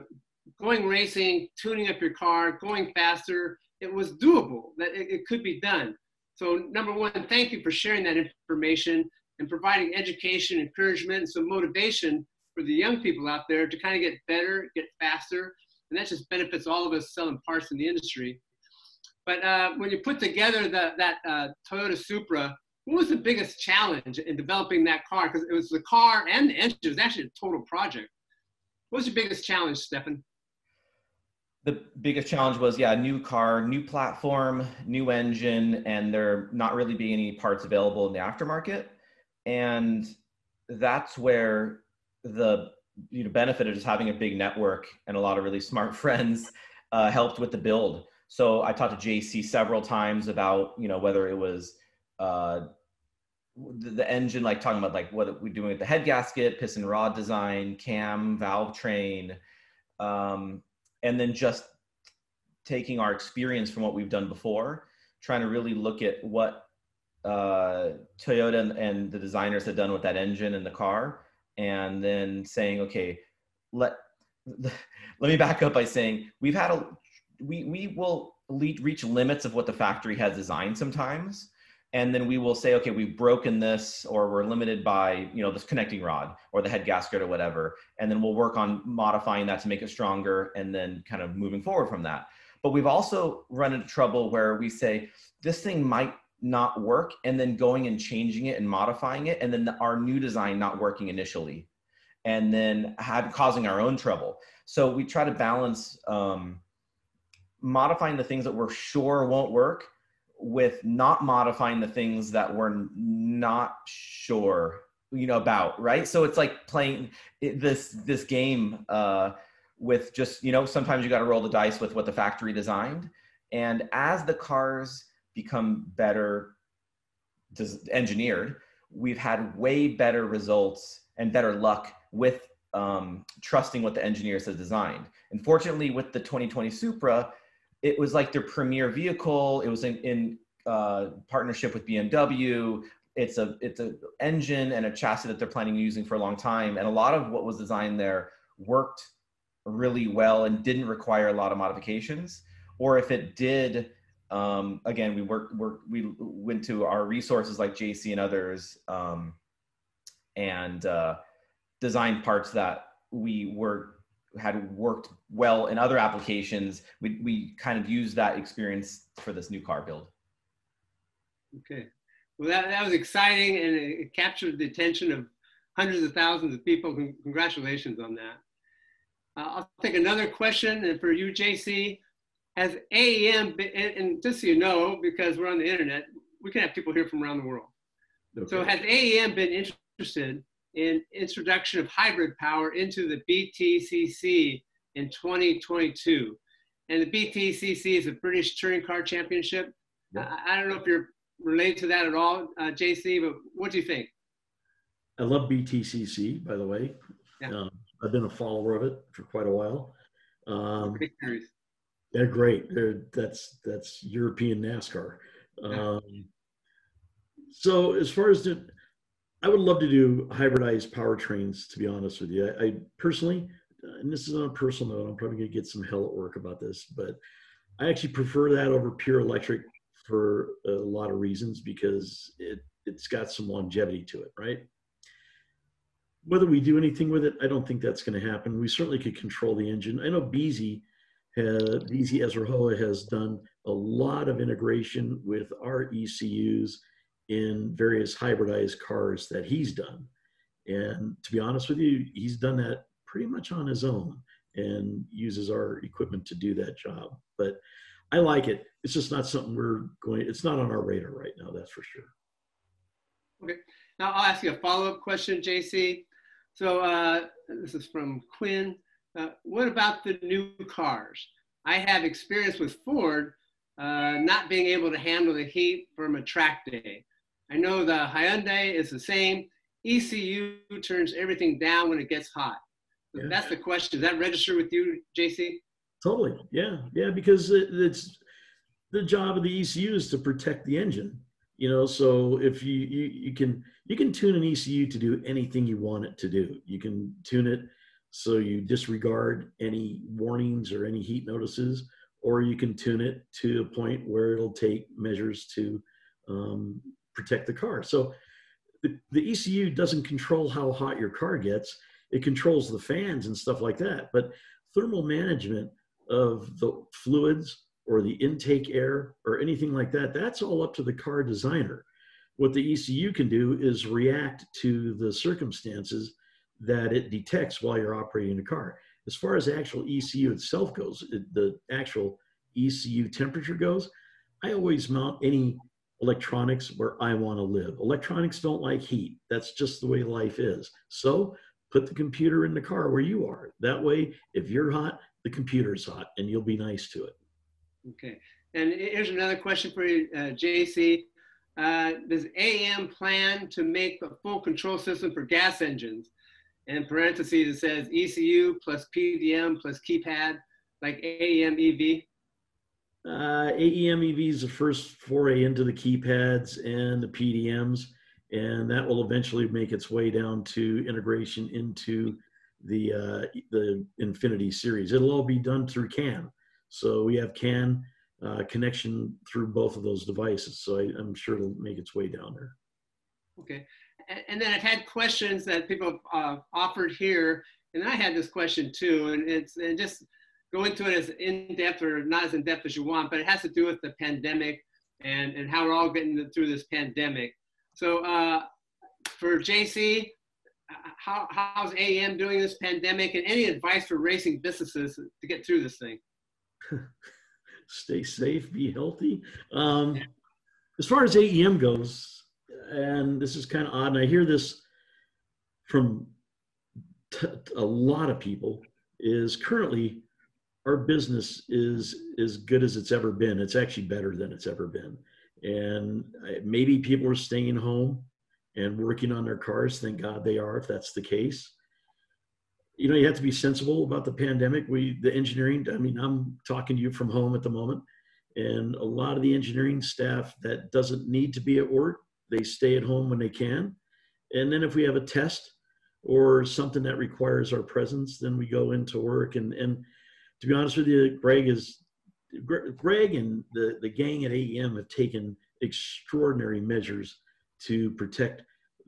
going racing, tuning up your car, going faster, it was doable, that it, it could be done. So number one, thank you for sharing that information and providing education, encouragement, and some motivation for the young people out there to kind of get better, get faster, and that just benefits all of us selling parts in the industry. But uh, when you put together the, that uh, Toyota Supra, what was the biggest challenge in developing that car? Because it was the car and the engine. It was actually a total project. What was your biggest challenge, Stefan? the biggest challenge was yeah new car new platform new engine and there not really being any parts available in the aftermarket and that's where the you know benefit of just having a big network and a lot of really smart (laughs) friends uh, helped with the build so i talked to jc several times about you know whether it was uh, the, the engine like talking about like what we're doing with the head gasket piston rod design cam valve train um, and then just taking our experience from what we've done before, trying to really look at what uh, Toyota and, and, the designers have done with that engine in the car, and then saying, okay, let (laughs) let me back up by saying we've had a we we will reach limits of what the factory has designed sometimes and then we will say okay we've broken this or we're limited by you know this connecting rod or the head gasket or whatever. And then we'll work on modifying that to make it stronger and then kind of moving forward from that. But we've also run into trouble where we say this thing might not work and then going and changing it and modifying it and then our new design not working initially and then had causing our own trouble. So we try to balance um, modifying the things that we're sure won't work with not modifying the things that we're not sure you know about right? So it's like playing this this game uh with just you know sometimes you got to roll the dice with what the factory designed. And as the cars become better engineered we've had way better results and better luck with um, trusting what the engineers have designed. Unfortunately with the 2020 supra it was like their premier vehicle. It was in, in uh, partnership with BMW. it's a it's an engine and a chassis that they're planning on using for a long time, and a lot of what was designed there worked really well and didn't require a lot of modifications. Or if it did, um, again, we worked, worked, we went to our resources like JC and others, um, and uh, designed parts that we were had worked well in other applications. We we kind of used that experience for this new car build. Okay, well that that was exciting and it captured the attention of hundreds of thousands of people. Congratulations on that. Uh, I'll take another question and for you, JC. Has AEM, been, and, and, just so you know, because we're on the internet, we can have people here from around the world. Okay. So has AEM been interested in introduction of hybrid power into the BTCC in 2022? And the BTCC is a British Touring Car Championship. Yeah. I, I, don't know if you're related to that at all, uh, JC, but what do you think? I love BTCC, by the way. Yeah. Um, I've been a follower of it for quite a while. Um, they're great. They're that's that's European NASCAR. Um, so as far as the, I would love to do hybridized powertrains. To be honest with you, I, I personally, and this is on a personal note, I'm probably going to get some hell at work about this, but I actually prefer that over pure electric for a lot of reasons because it it's got some longevity to it, right? whether we do anything with it, I don't think that's going to happen. We certainly could control the engine. I know Beezy, uh, Beezy has done a lot of integration with our ECUs in various hybridized cars that he's done. And to be honest with you, he's done that pretty much on his own and uses our equipment to do that job. But I like it. It's just not something we're going, it's not on our radar right now, that's for sure. Okay. Now I'll ask you a follow-up question, JC. So uh, this is from Quinn. Uh, what about the new cars? I have experience with Ford uh, not being able to handle the heat from a track day. I know the Hyundai is the same. ECU turns everything down when it gets hot. So yeah. That's the question. Does that register with you, JC? Totally. Yeah. Yeah. Because it, it's the job of the ECU is to protect the engine you know so if you, you you can you can tune an ecu to do anything you want it to do you can tune it so you disregard any warnings or any heat notices or you can tune it to a point where it'll take measures to um, protect the car so the, the ecu doesn't control how hot your car gets it controls the fans and stuff like that but thermal management of the fluids or the intake air or anything like that, that's all up to the car designer. What the ECU can do is react to the circumstances that it detects while you're operating the car. As far as the actual ECU itself goes, it, the actual ECU temperature goes, I always mount any electronics where I want to live. Electronics don't like heat. That's just the way life is. So put the computer in the car where you are. That way, if you're hot, the computer's hot and you'll be nice to it. Okay. And here's another question for you, uh, JC. Uh, does AEM plan to make a full control system for gas engines? And parentheses, it says ECU plus PDM plus keypad, like AEM EV. Uh, AEMEV is the first foray into the keypads and the PDMs, and that will eventually make its way down to integration into the uh, the Infinity series. It'll all be done through CAN. So we have CAN uh, connection through both of those devices. So I, am sure it'll make its way down there. Okay. And, then I've had questions that people uh, offered here, and I had this question too, and it's and just go into it as in depth or not as in depth as you want, but it has to do with the pandemic and, and how we're all getting through this pandemic. So uh, for JC, how, how's AEM doing this pandemic and any advice for racing businesses to get through this thing? (laughs) stay safe, be healthy. Um, as far as AEM goes, and this is kind of odd, and I hear this from a lot of people, is currently our business is as good as it's ever been. It's actually better than it's ever been. And maybe people are staying home and working on their cars. Thank God they are, if that's the case you know, you have to be sensible about the pandemic. We, the engineering, I mean, I'm talking to you from home at the moment, and a lot of the engineering staff that doesn't need to be at work they stay at home when they can. And then if we have a test or something that requires our presence, then we go into work. And, and to be honest with you, Greg is Greg and the, the gang at AEM have taken extraordinary measures to protect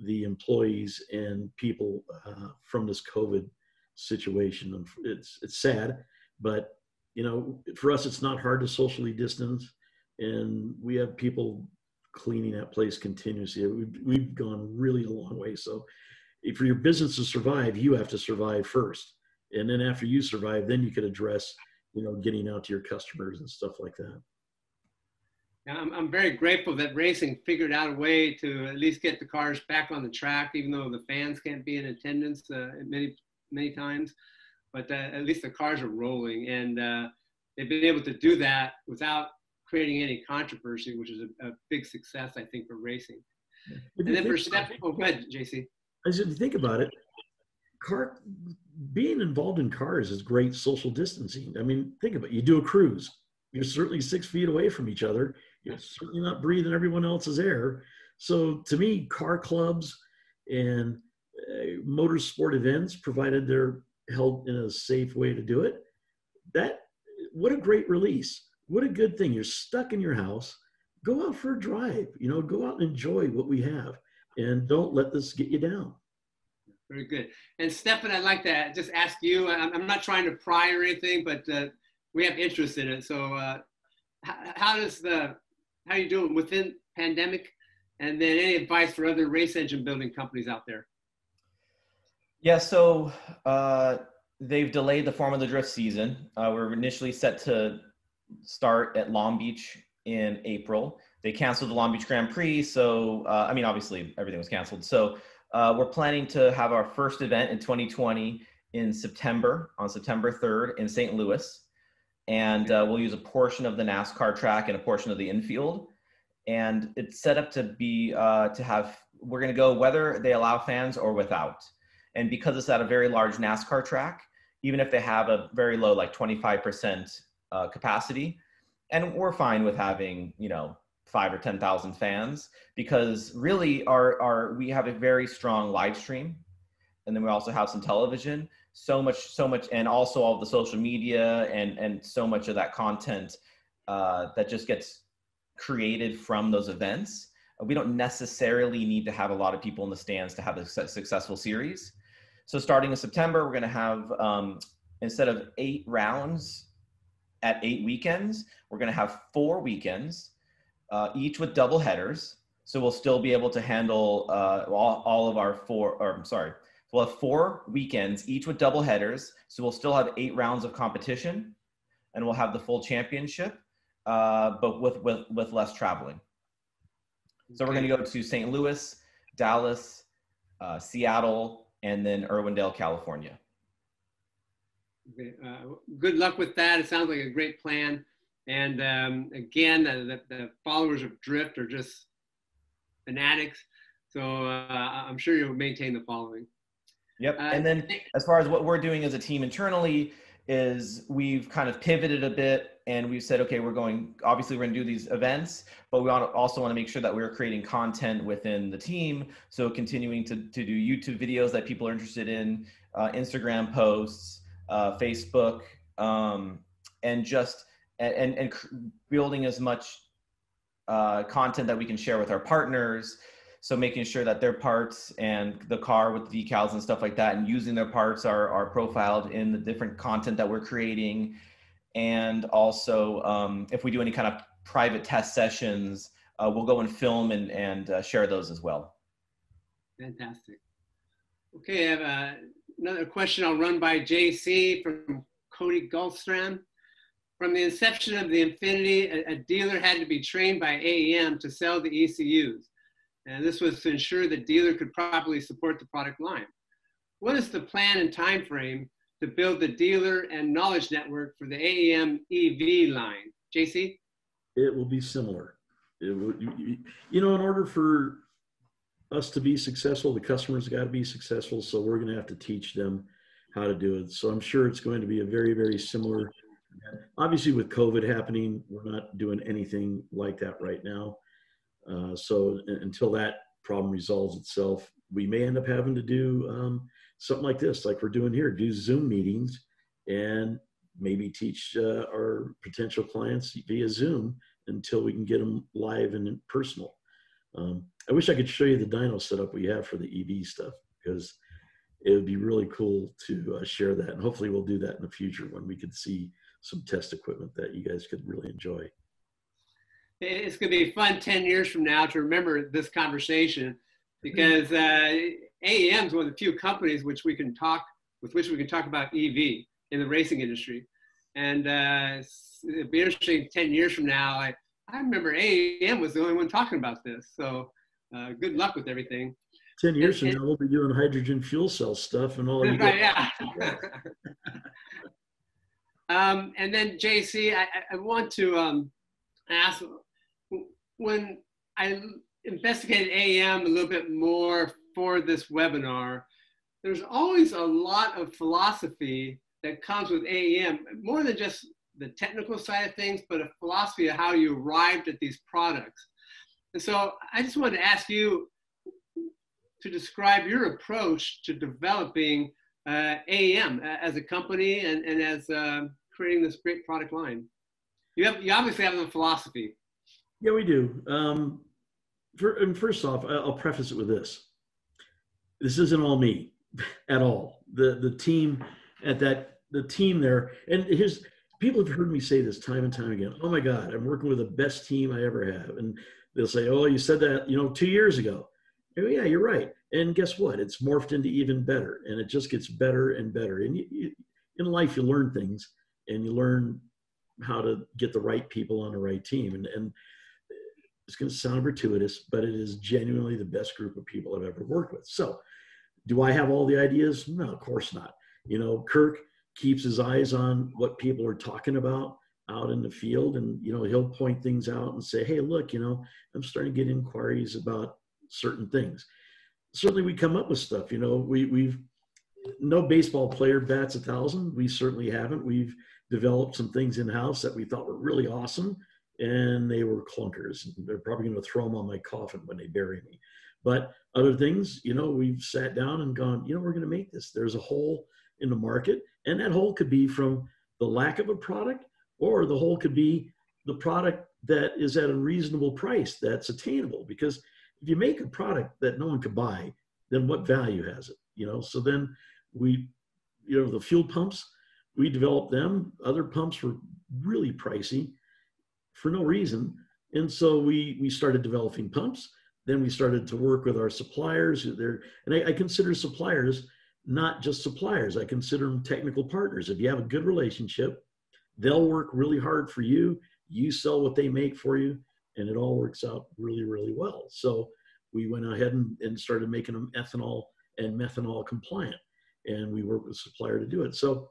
the employees and people uh, from this COVID situation. It's it's sad, but you know, for us, it's not hard to socially distance, and we have people cleaning that place continuously. We've, we've gone really a long way. So, for your business to survive, you have to survive first, and then after you survive, then you could address, you know, getting out to your customers and stuff like that. yeah, I'm, I'm very grateful that racing figured out a way to at least get the cars back on the track, even though the fans can't be in attendance uh, many many times. But uh, at least the cars are rolling, and uh, they've been able to do that without creating any controversy, which is a, a big success, I think, for racing. And then for step, oh, go ahead, JC. As you think about it, car being involved in cars is great social distancing. I mean, think about it. You do a cruise, you're certainly six feet away from each other. You're certainly not breathing everyone else's air. So to me, car clubs and uh, motorsport events, provided they're held in a safe way to do it, that what a great release. What a good thing. You're stuck in your house. Go out for a drive. You know, go out and enjoy what we have, and don't let this get you down. Very good. And Stefan, I'd like to just ask you. I'm not trying to pry or anything, but uh, we have interest in it. So, uh, how, does the how are you doing within pandemic? And then any advice for other race engine building companies out there? Yeah, so uh, they've delayed the Formula Drift season. Uh, we are initially set to start at Long Beach in April. They canceled the Long Beach Grand Prix, so uh, I mean, obviously everything was canceled. So uh, we're planning to have our first event in 2020 in September, on September 3rd in St. Louis and uh, we'll use a portion of the NASCAR track and a portion of the infield. And it's set up to be uh, to have. We're going to go whether they allow fans or without. And because it's at a very large NASCAR track, even if they have a very low, like 25% uh, capacity, and we're fine with having you know five or ten thousand fans because really our our we have a very strong live stream, and then we also have some television. So much so much and also all the social media and and so much of that content uh, that just gets created from those events. We don't necessarily need to have a lot of people in the stands to have a successful series. So starting in september we're going to have um, instead of eight rounds at eight weekends we're going to have four weekends uh, each with double headers so we'll still be able to handle uh, all, all of our four or i'm sorry We'll have four weekends, each with double headers. So we'll still have eight rounds of competition, and we'll have the full championship, uh, but with, with with less traveling. So we're going to go to St. Louis, Dallas, uh, Seattle, and then Irwindale, California. Okay. Uh, good luck with that. It sounds like a great plan. And um, again, the, the, followers of Drift are just fanatics. So uh, I'm sure you'll maintain the following. Yep. Uh, and then as far as what we're doing as a team internally is we've kind of pivoted a bit and we've said, okay, we're going, obviously we're going to do these events, but we also want to make sure that we're creating content within the team. So continuing to, to do YouTube videos that people are interested in, uh, Instagram posts, uh, Facebook, um, and just, and, and building as much uh, content that we can share with our partners so making sure that their parts and the car with decals and stuff like that and using their parts are, are profiled in the different content that we're creating. And also um, if we do any kind of private test sessions, uh, we'll go and film and, and uh, share those as well. Fantastic. Okay, I have uh, another question I'll run by JC from Cody Gulfstram. From the inception of the Infinity, a, a dealer had to be trained by AEM to sell the ECUs and this was to ensure the dealer could properly support the product line. What is the plan and time frame to build the dealer and knowledge network for the AEM EV line? JC? It will be similar. Will, you know, in order for us to be successful, the customers got to be successful. So we're going to have to teach them how to do it. So I'm sure it's going to be a very, very similar. Obviously, with COVID happening, we're not doing anything like that right now. Uh, so until that problem resolves itself, we may end up having to do um, something like this, like we're doing here, do Zoom meetings and maybe teach uh, our potential clients via Zoom until we can get them live and personal. Um, I wish I could show you the dyno setup we have for the EV stuff because it would be really cool to uh, share that. And hopefully we'll do that in the future when we could see some test equipment that you guys could really enjoy. It's going to be fun 10 years from now to remember this conversation (laughs) because uh, AEM is one of the few companies which we can talk with which we can talk about EV in the racing industry. And uh, it'd be interesting 10 years from now. I, I remember AEM was the only one talking about this. So uh, good luck with everything. 10 years and, from now, we'll be doing hydrogen fuel cell stuff and all all. (laughs) Right, yeah. (laughs) um, and then JC, I, I want to um, ask, when I investigated AEM a little bit more for this webinar, there's always a lot of philosophy that comes with AEM, more than just the technical side of things, but a philosophy of how you arrived at these products. And so I just wanted to ask you to describe your approach to developing uh, AEM as a company and, and as uh, creating this great product line. You, have, you obviously have a philosophy. Yeah, we do. Um, for, and first off, I'll preface it with this. This isn't all me (laughs) at all. The, the team at that, the team there, and here's, people have heard me say this time and time again. Oh my God, I'm working with the best team I ever have. And they'll say, oh, you said that, you know, two years ago. Oh, yeah, you're right. And guess what? It's morphed into even better, and it just gets better and better. And you, you, in life, you learn things, and you learn how to get the right people on the right team. And, and it's going to sound gratuitous, but it is genuinely the best group of people I've ever worked with. So, do I have all the ideas? No, of course not. You know, Kirk keeps his eyes on what people are talking about out in the field and you know he'll point things out and say hey look you know i'm starting to get inquiries about certain things certainly we come up with stuff you know we we've no baseball player bats a thousand. We certainly haven't. We've developed some things in house that we thought were really awesome and they were clunkers. They're probably going to throw them on my coffin when they bury me. But other things you know we've sat down and gone you know we're going to make this. There's a hole in the market and that hole could be from the lack of a product or the hole could be the product that is at a reasonable price that's attainable. Because if you make a product that no one could buy, then what value has it? You know, so then we, you know, the fuel pumps, we developed them. Other pumps were really pricey for no reason. And so we we started developing pumps. Then we started to work with our suppliers. There, and I, I consider suppliers not just suppliers. I consider them technical partners. If you have a good relationship, they'll work really hard for you. You sell what they make for you, and it all works out really, really well. So we went ahead and, and started making them ethanol and methanol compliant, and we worked with supplier to do it. So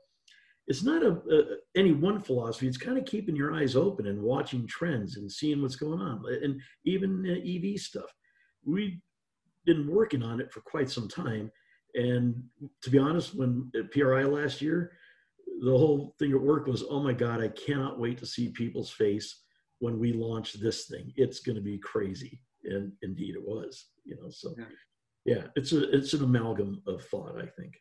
it's not a, a, any one philosophy. It's kind of keeping your eyes open and watching trends and seeing what's going on, and even uh, EV stuff. We've been working on it for quite some time, and to be honest, when at PRI last year, the whole thing at work was, oh my God, I cannot wait to see people's face when we launch this thing. It's going to be crazy. And indeed it was, you know, so yeah. yeah, it's a, it's an amalgam of thought, I think.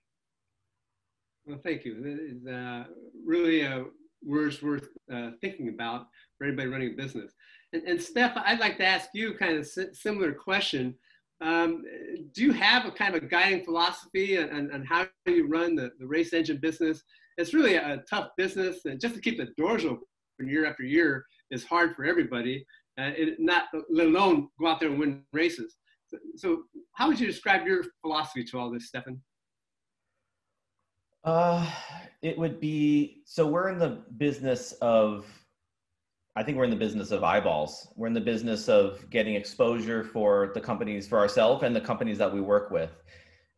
Well, thank you. It is uh, really a words worth uh, thinking about for anybody running a business. And, and Steph, I'd like to ask you kind of a similar question. Um, do you have a kind of a guiding philosophy on, on how you run the, the race engine business? It's really a tough business, and just to keep the doors open year after year is hard for everybody. Uh, it, not let alone go out there and win races. So, so, how would you describe your philosophy to all this, Stefan? Uh, it would be so we're in the business of I think we're in the business of eyeballs. We're in the business of getting exposure for the companies, for ourselves and the companies that we work with,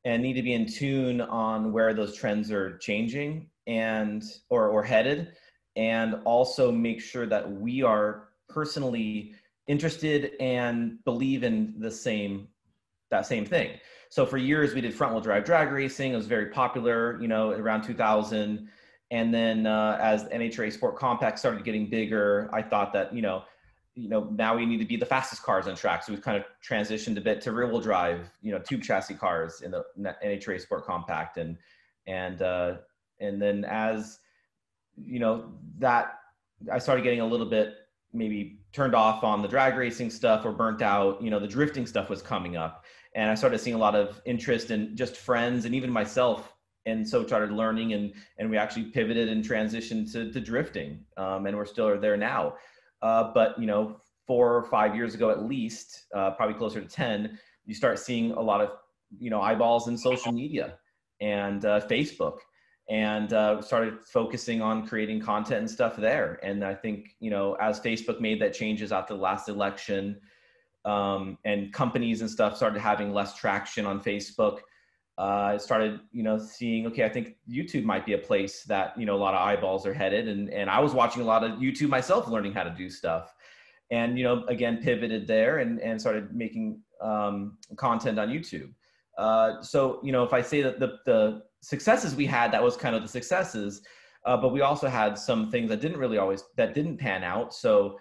and need to be in tune on where those trends are changing and or or headed, and also make sure that we are personally interested and believe in the same that same thing. So for years we did front wheel drive drag racing. It was very popular, you know, around 2000 and then uh, as NHRA Sport Compact started getting bigger, I thought that, you know, you know, now we need to be the fastest cars on track. So we've kind of transitioned a bit to rear wheel drive, you know, tube chassis cars in the NHRA Sport Compact. And, and, uh, and then as, you know, that I started getting a little bit maybe turned off on the drag racing stuff or burnt out, you know, the drifting stuff was coming up. And I started seeing a lot of interest in just friends and even myself. And so started learning and and we actually pivoted and transitioned to, to drifting um, and we're still there now. Uh, but you know, four or five years ago at least, uh, probably closer to ten, you start seeing a lot of you know eyeballs in social media and uh, Facebook, and uh, started focusing on creating content and stuff there. And I think you know, as Facebook made that changes after the last election, um, and companies and stuff started having less traction on Facebook uh, I started, you know, seeing, okay, I think YouTube might be a place that, you know, a lot of eyeballs are headed. And, and I was watching a lot of YouTube myself, learning how to do stuff. And, you know, again, pivoted there and, and started making um, content on YouTube. Uh, so, you know, if I say that the, the successes we had, that was kind of the successes, uh, but we also had some things that didn't really always, that didn't pan out. So,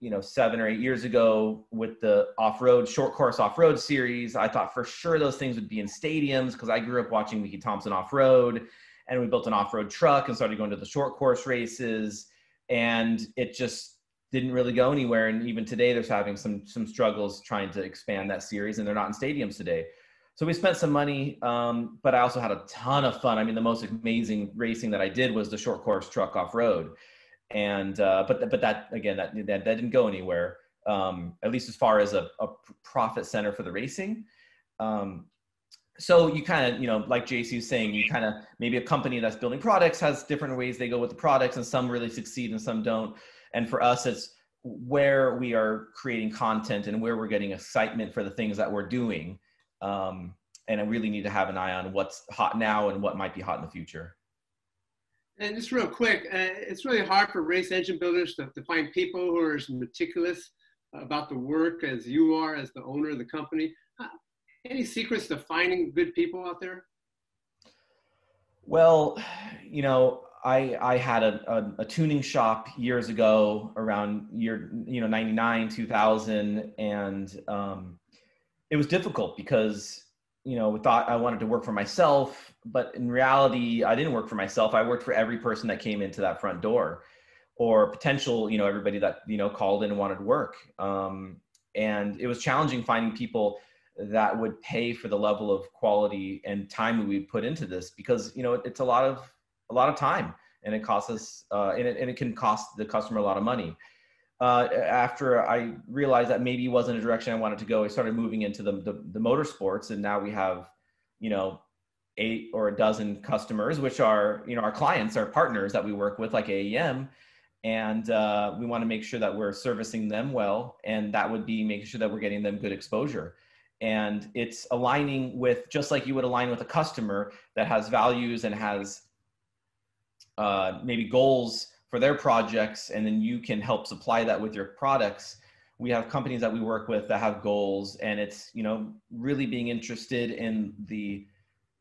you know seven or eight years ago with the off-road short course off-road series i thought for sure those things would be in stadiums because i grew up watching mickey thompson off-road and we built an off-road truck and started going to the short course races and it just didn't really go anywhere and even today there's having some some struggles trying to expand that series and they're not in stadiums today so we spent some money um, but i also had a ton of fun i mean the most amazing racing that i did was the short course truck off-road and uh, but but that again that that, that didn't go anywhere. Um, at least as far as a, a profit center for the racing. Um, so you kind of you know like JC was saying, you kind of maybe a company that's building products has different ways they go with the products, and some really succeed and some don't. And for us, it's where we are creating content and where we're getting excitement for the things that we're doing. Um, and I really need to have an eye on what's hot now and what might be hot in the future. And just real quick, uh, it's really hard for race engine builders to, to find people who are as meticulous about the work as you are as the owner of the company. Uh, any secrets to finding good people out there? Well, you know, I, I had a, a, a, tuning shop years ago around year, you know, 99, 2000. And um, it was difficult because you know, thought I wanted to work for myself, but in reality, I didn't work for myself. I worked for every person that came into that front door, or potential, you know, everybody that you know called in and wanted work. Um, and it was challenging finding people that would pay for the level of quality and time we put into this because you know it's a lot of a lot of time and it costs us uh, and, it, and it can cost the customer a lot of money uh, after I realized that maybe wasn't a direction I wanted to go, I started moving into the, the, the motorsports, and now we have, you know, eight or a dozen customers, which are, you know, our clients, our partners that we work with, like AEM, and uh, we want to make sure that we're servicing them well, and that would be making sure that we're getting them good exposure. And it's aligning with just like you would align with a customer that has values and has uh, maybe goals for their projects and then you can help supply that with your products. We have companies that we work with that have goals and it's you know really being interested in the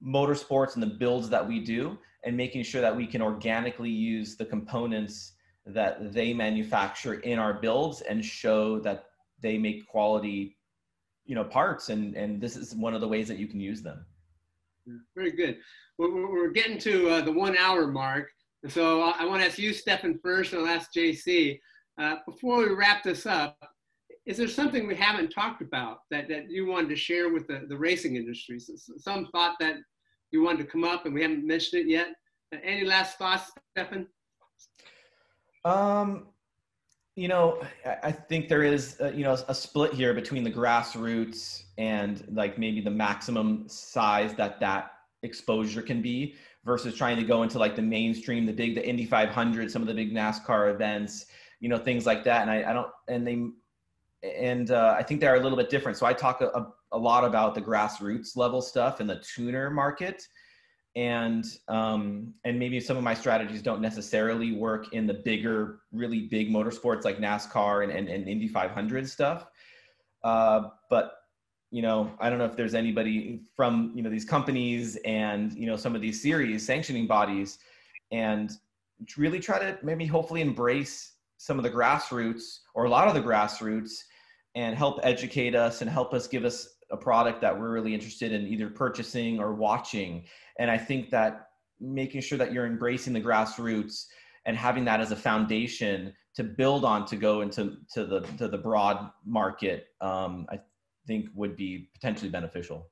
motorsports and the builds that we do and making sure that we can organically use the components that they manufacture in our builds and show that they make quality you know parts and and this is one of the ways that you can use them. Very good. We're, getting to uh, the one hour mark so I want to ask you, Stefan, first, and I'll ask JC. Uh, before we wrap this up, is there something we haven't talked about that, that you wanted to share with the, the racing industry? So, some thought that you wanted to come up and we haven't mentioned it yet. Uh, any last thoughts, Stefan? Um, you know, I think there is, uh, you know, a split here between the grassroots and like maybe the maximum size that that exposure can be versus trying to go into like the mainstream, the big, the Indy 500, some of the big NASCAR events, you know, things like that. And I, I don't, and they, and uh, I think they're a little bit different. So I talk a, a lot about the grassroots level stuff and the tuner market. And um, and maybe some of my strategies don't necessarily work in the bigger, really big motorsports like NASCAR and, and, and Indy 500 stuff. Uh, but you know, I don't know if there's anybody from, you know, these companies and, you know, some of these series sanctioning bodies and really try to maybe hopefully embrace some of the grassroots or a lot of the grassroots and help educate us and help us give us a product that we're really interested in either purchasing or watching. And I think that making sure that you're embracing the grassroots and having that as a foundation to build on to go into to the to the broad market, um, I think would be potentially beneficial.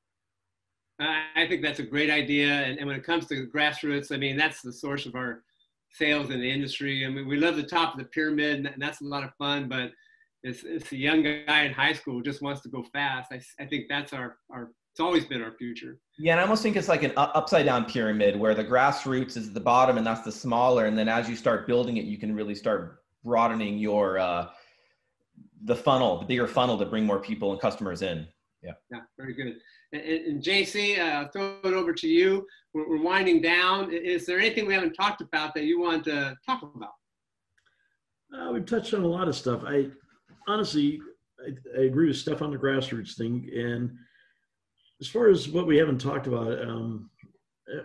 I think that's a great idea. And, and when it comes to grassroots, I mean, that's the source of our sales in the industry. I mean, we love the top of the pyramid, and that's a lot of fun, but it's, it's a young guy in high school who just wants to go fast. I, I think that's our, our, it's always been our future. Yeah, and I almost think it's like an upside down pyramid where the grassroots is the bottom and that's the smaller. And then as you start building it, you can really start broadening your, uh, the funnel, the bigger funnel to bring more people and customers in. Yeah. Yeah, very good. And, and JC, uh, throw it over to you. We're, we're, winding down. Is there anything we haven't talked about that you want to talk about? Uh, we've touched on a lot of stuff. I honestly, I, I, agree with Steph on the grassroots thing. And as far as what we haven't talked about, um,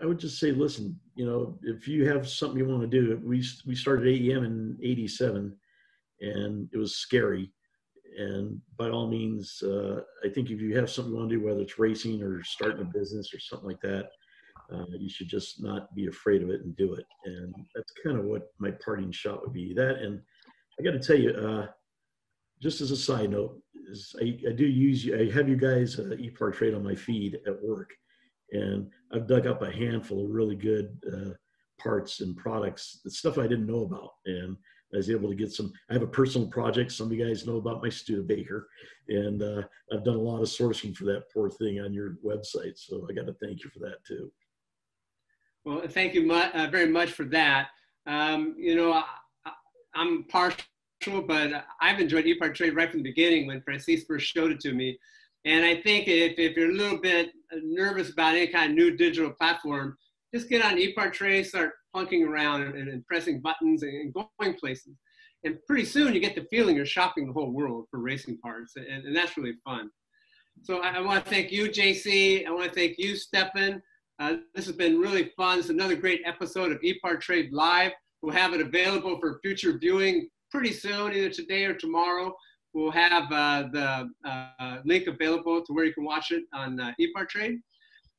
I would just say, listen, you know, if you have something you want to do, we we started AEM in '87, and it was scary and by all means, uh, I think if you have something you want to do, whether it's racing or starting a business or something like that, uh, you should just not be afraid of it and do it. And that's kind of what my parting shot would be. That and I got to tell you, uh, just as a side note, I, I, do use. I have you guys uh, ePartTrade on my feed at work, and I've dug up a handful of really good uh, parts and products, stuff I didn't know about, and I was able to get some. I have a personal project. Some of you guys know about my Studebaker, and uh, I've done a lot of sourcing for that poor thing on your website. So I got to thank you for that too. Well, thank you uh, very much for that. Um, you know, I, am partial, but I've enjoyed ePartTrade right from the beginning when Francis first showed it to me. And I think if, if you're a little bit nervous about any kind of new digital platform, just get on ePartTrade, start plunking around and, and pressing buttons and, going places. And pretty soon you get the feeling you're shopping the whole world for racing parts, and, and that's really fun. So I, I want to thank you, JC. I want to thank you, Stefan. Uh, this has been really fun. It's another great episode of ePartTrade Live. We'll have it available for future viewing pretty soon, either today or tomorrow. We'll have uh, the uh, link available to where you can watch it on uh, ePartTrade.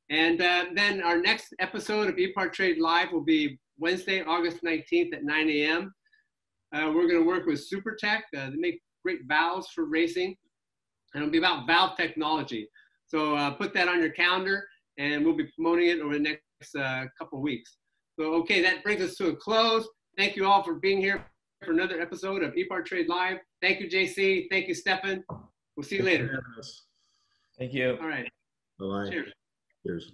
And uh, then our next episode of ePartTrade Live will be Wednesday, August 19th at 9 a.m. Uh, we're going to work with SuperTech. Uh, they make great valves for racing. And it'll be about valve technology. So uh, put that on your calendar and we'll be promoting it over the next uh, couple weeks. So, okay, that brings us to a close. Thank you all for being here for another episode of ePartTrade Live. Thank you, JC. Thank you, Stefan. We'll see you later. Thank you. All right. Bye-bye. Cheers. Cheers.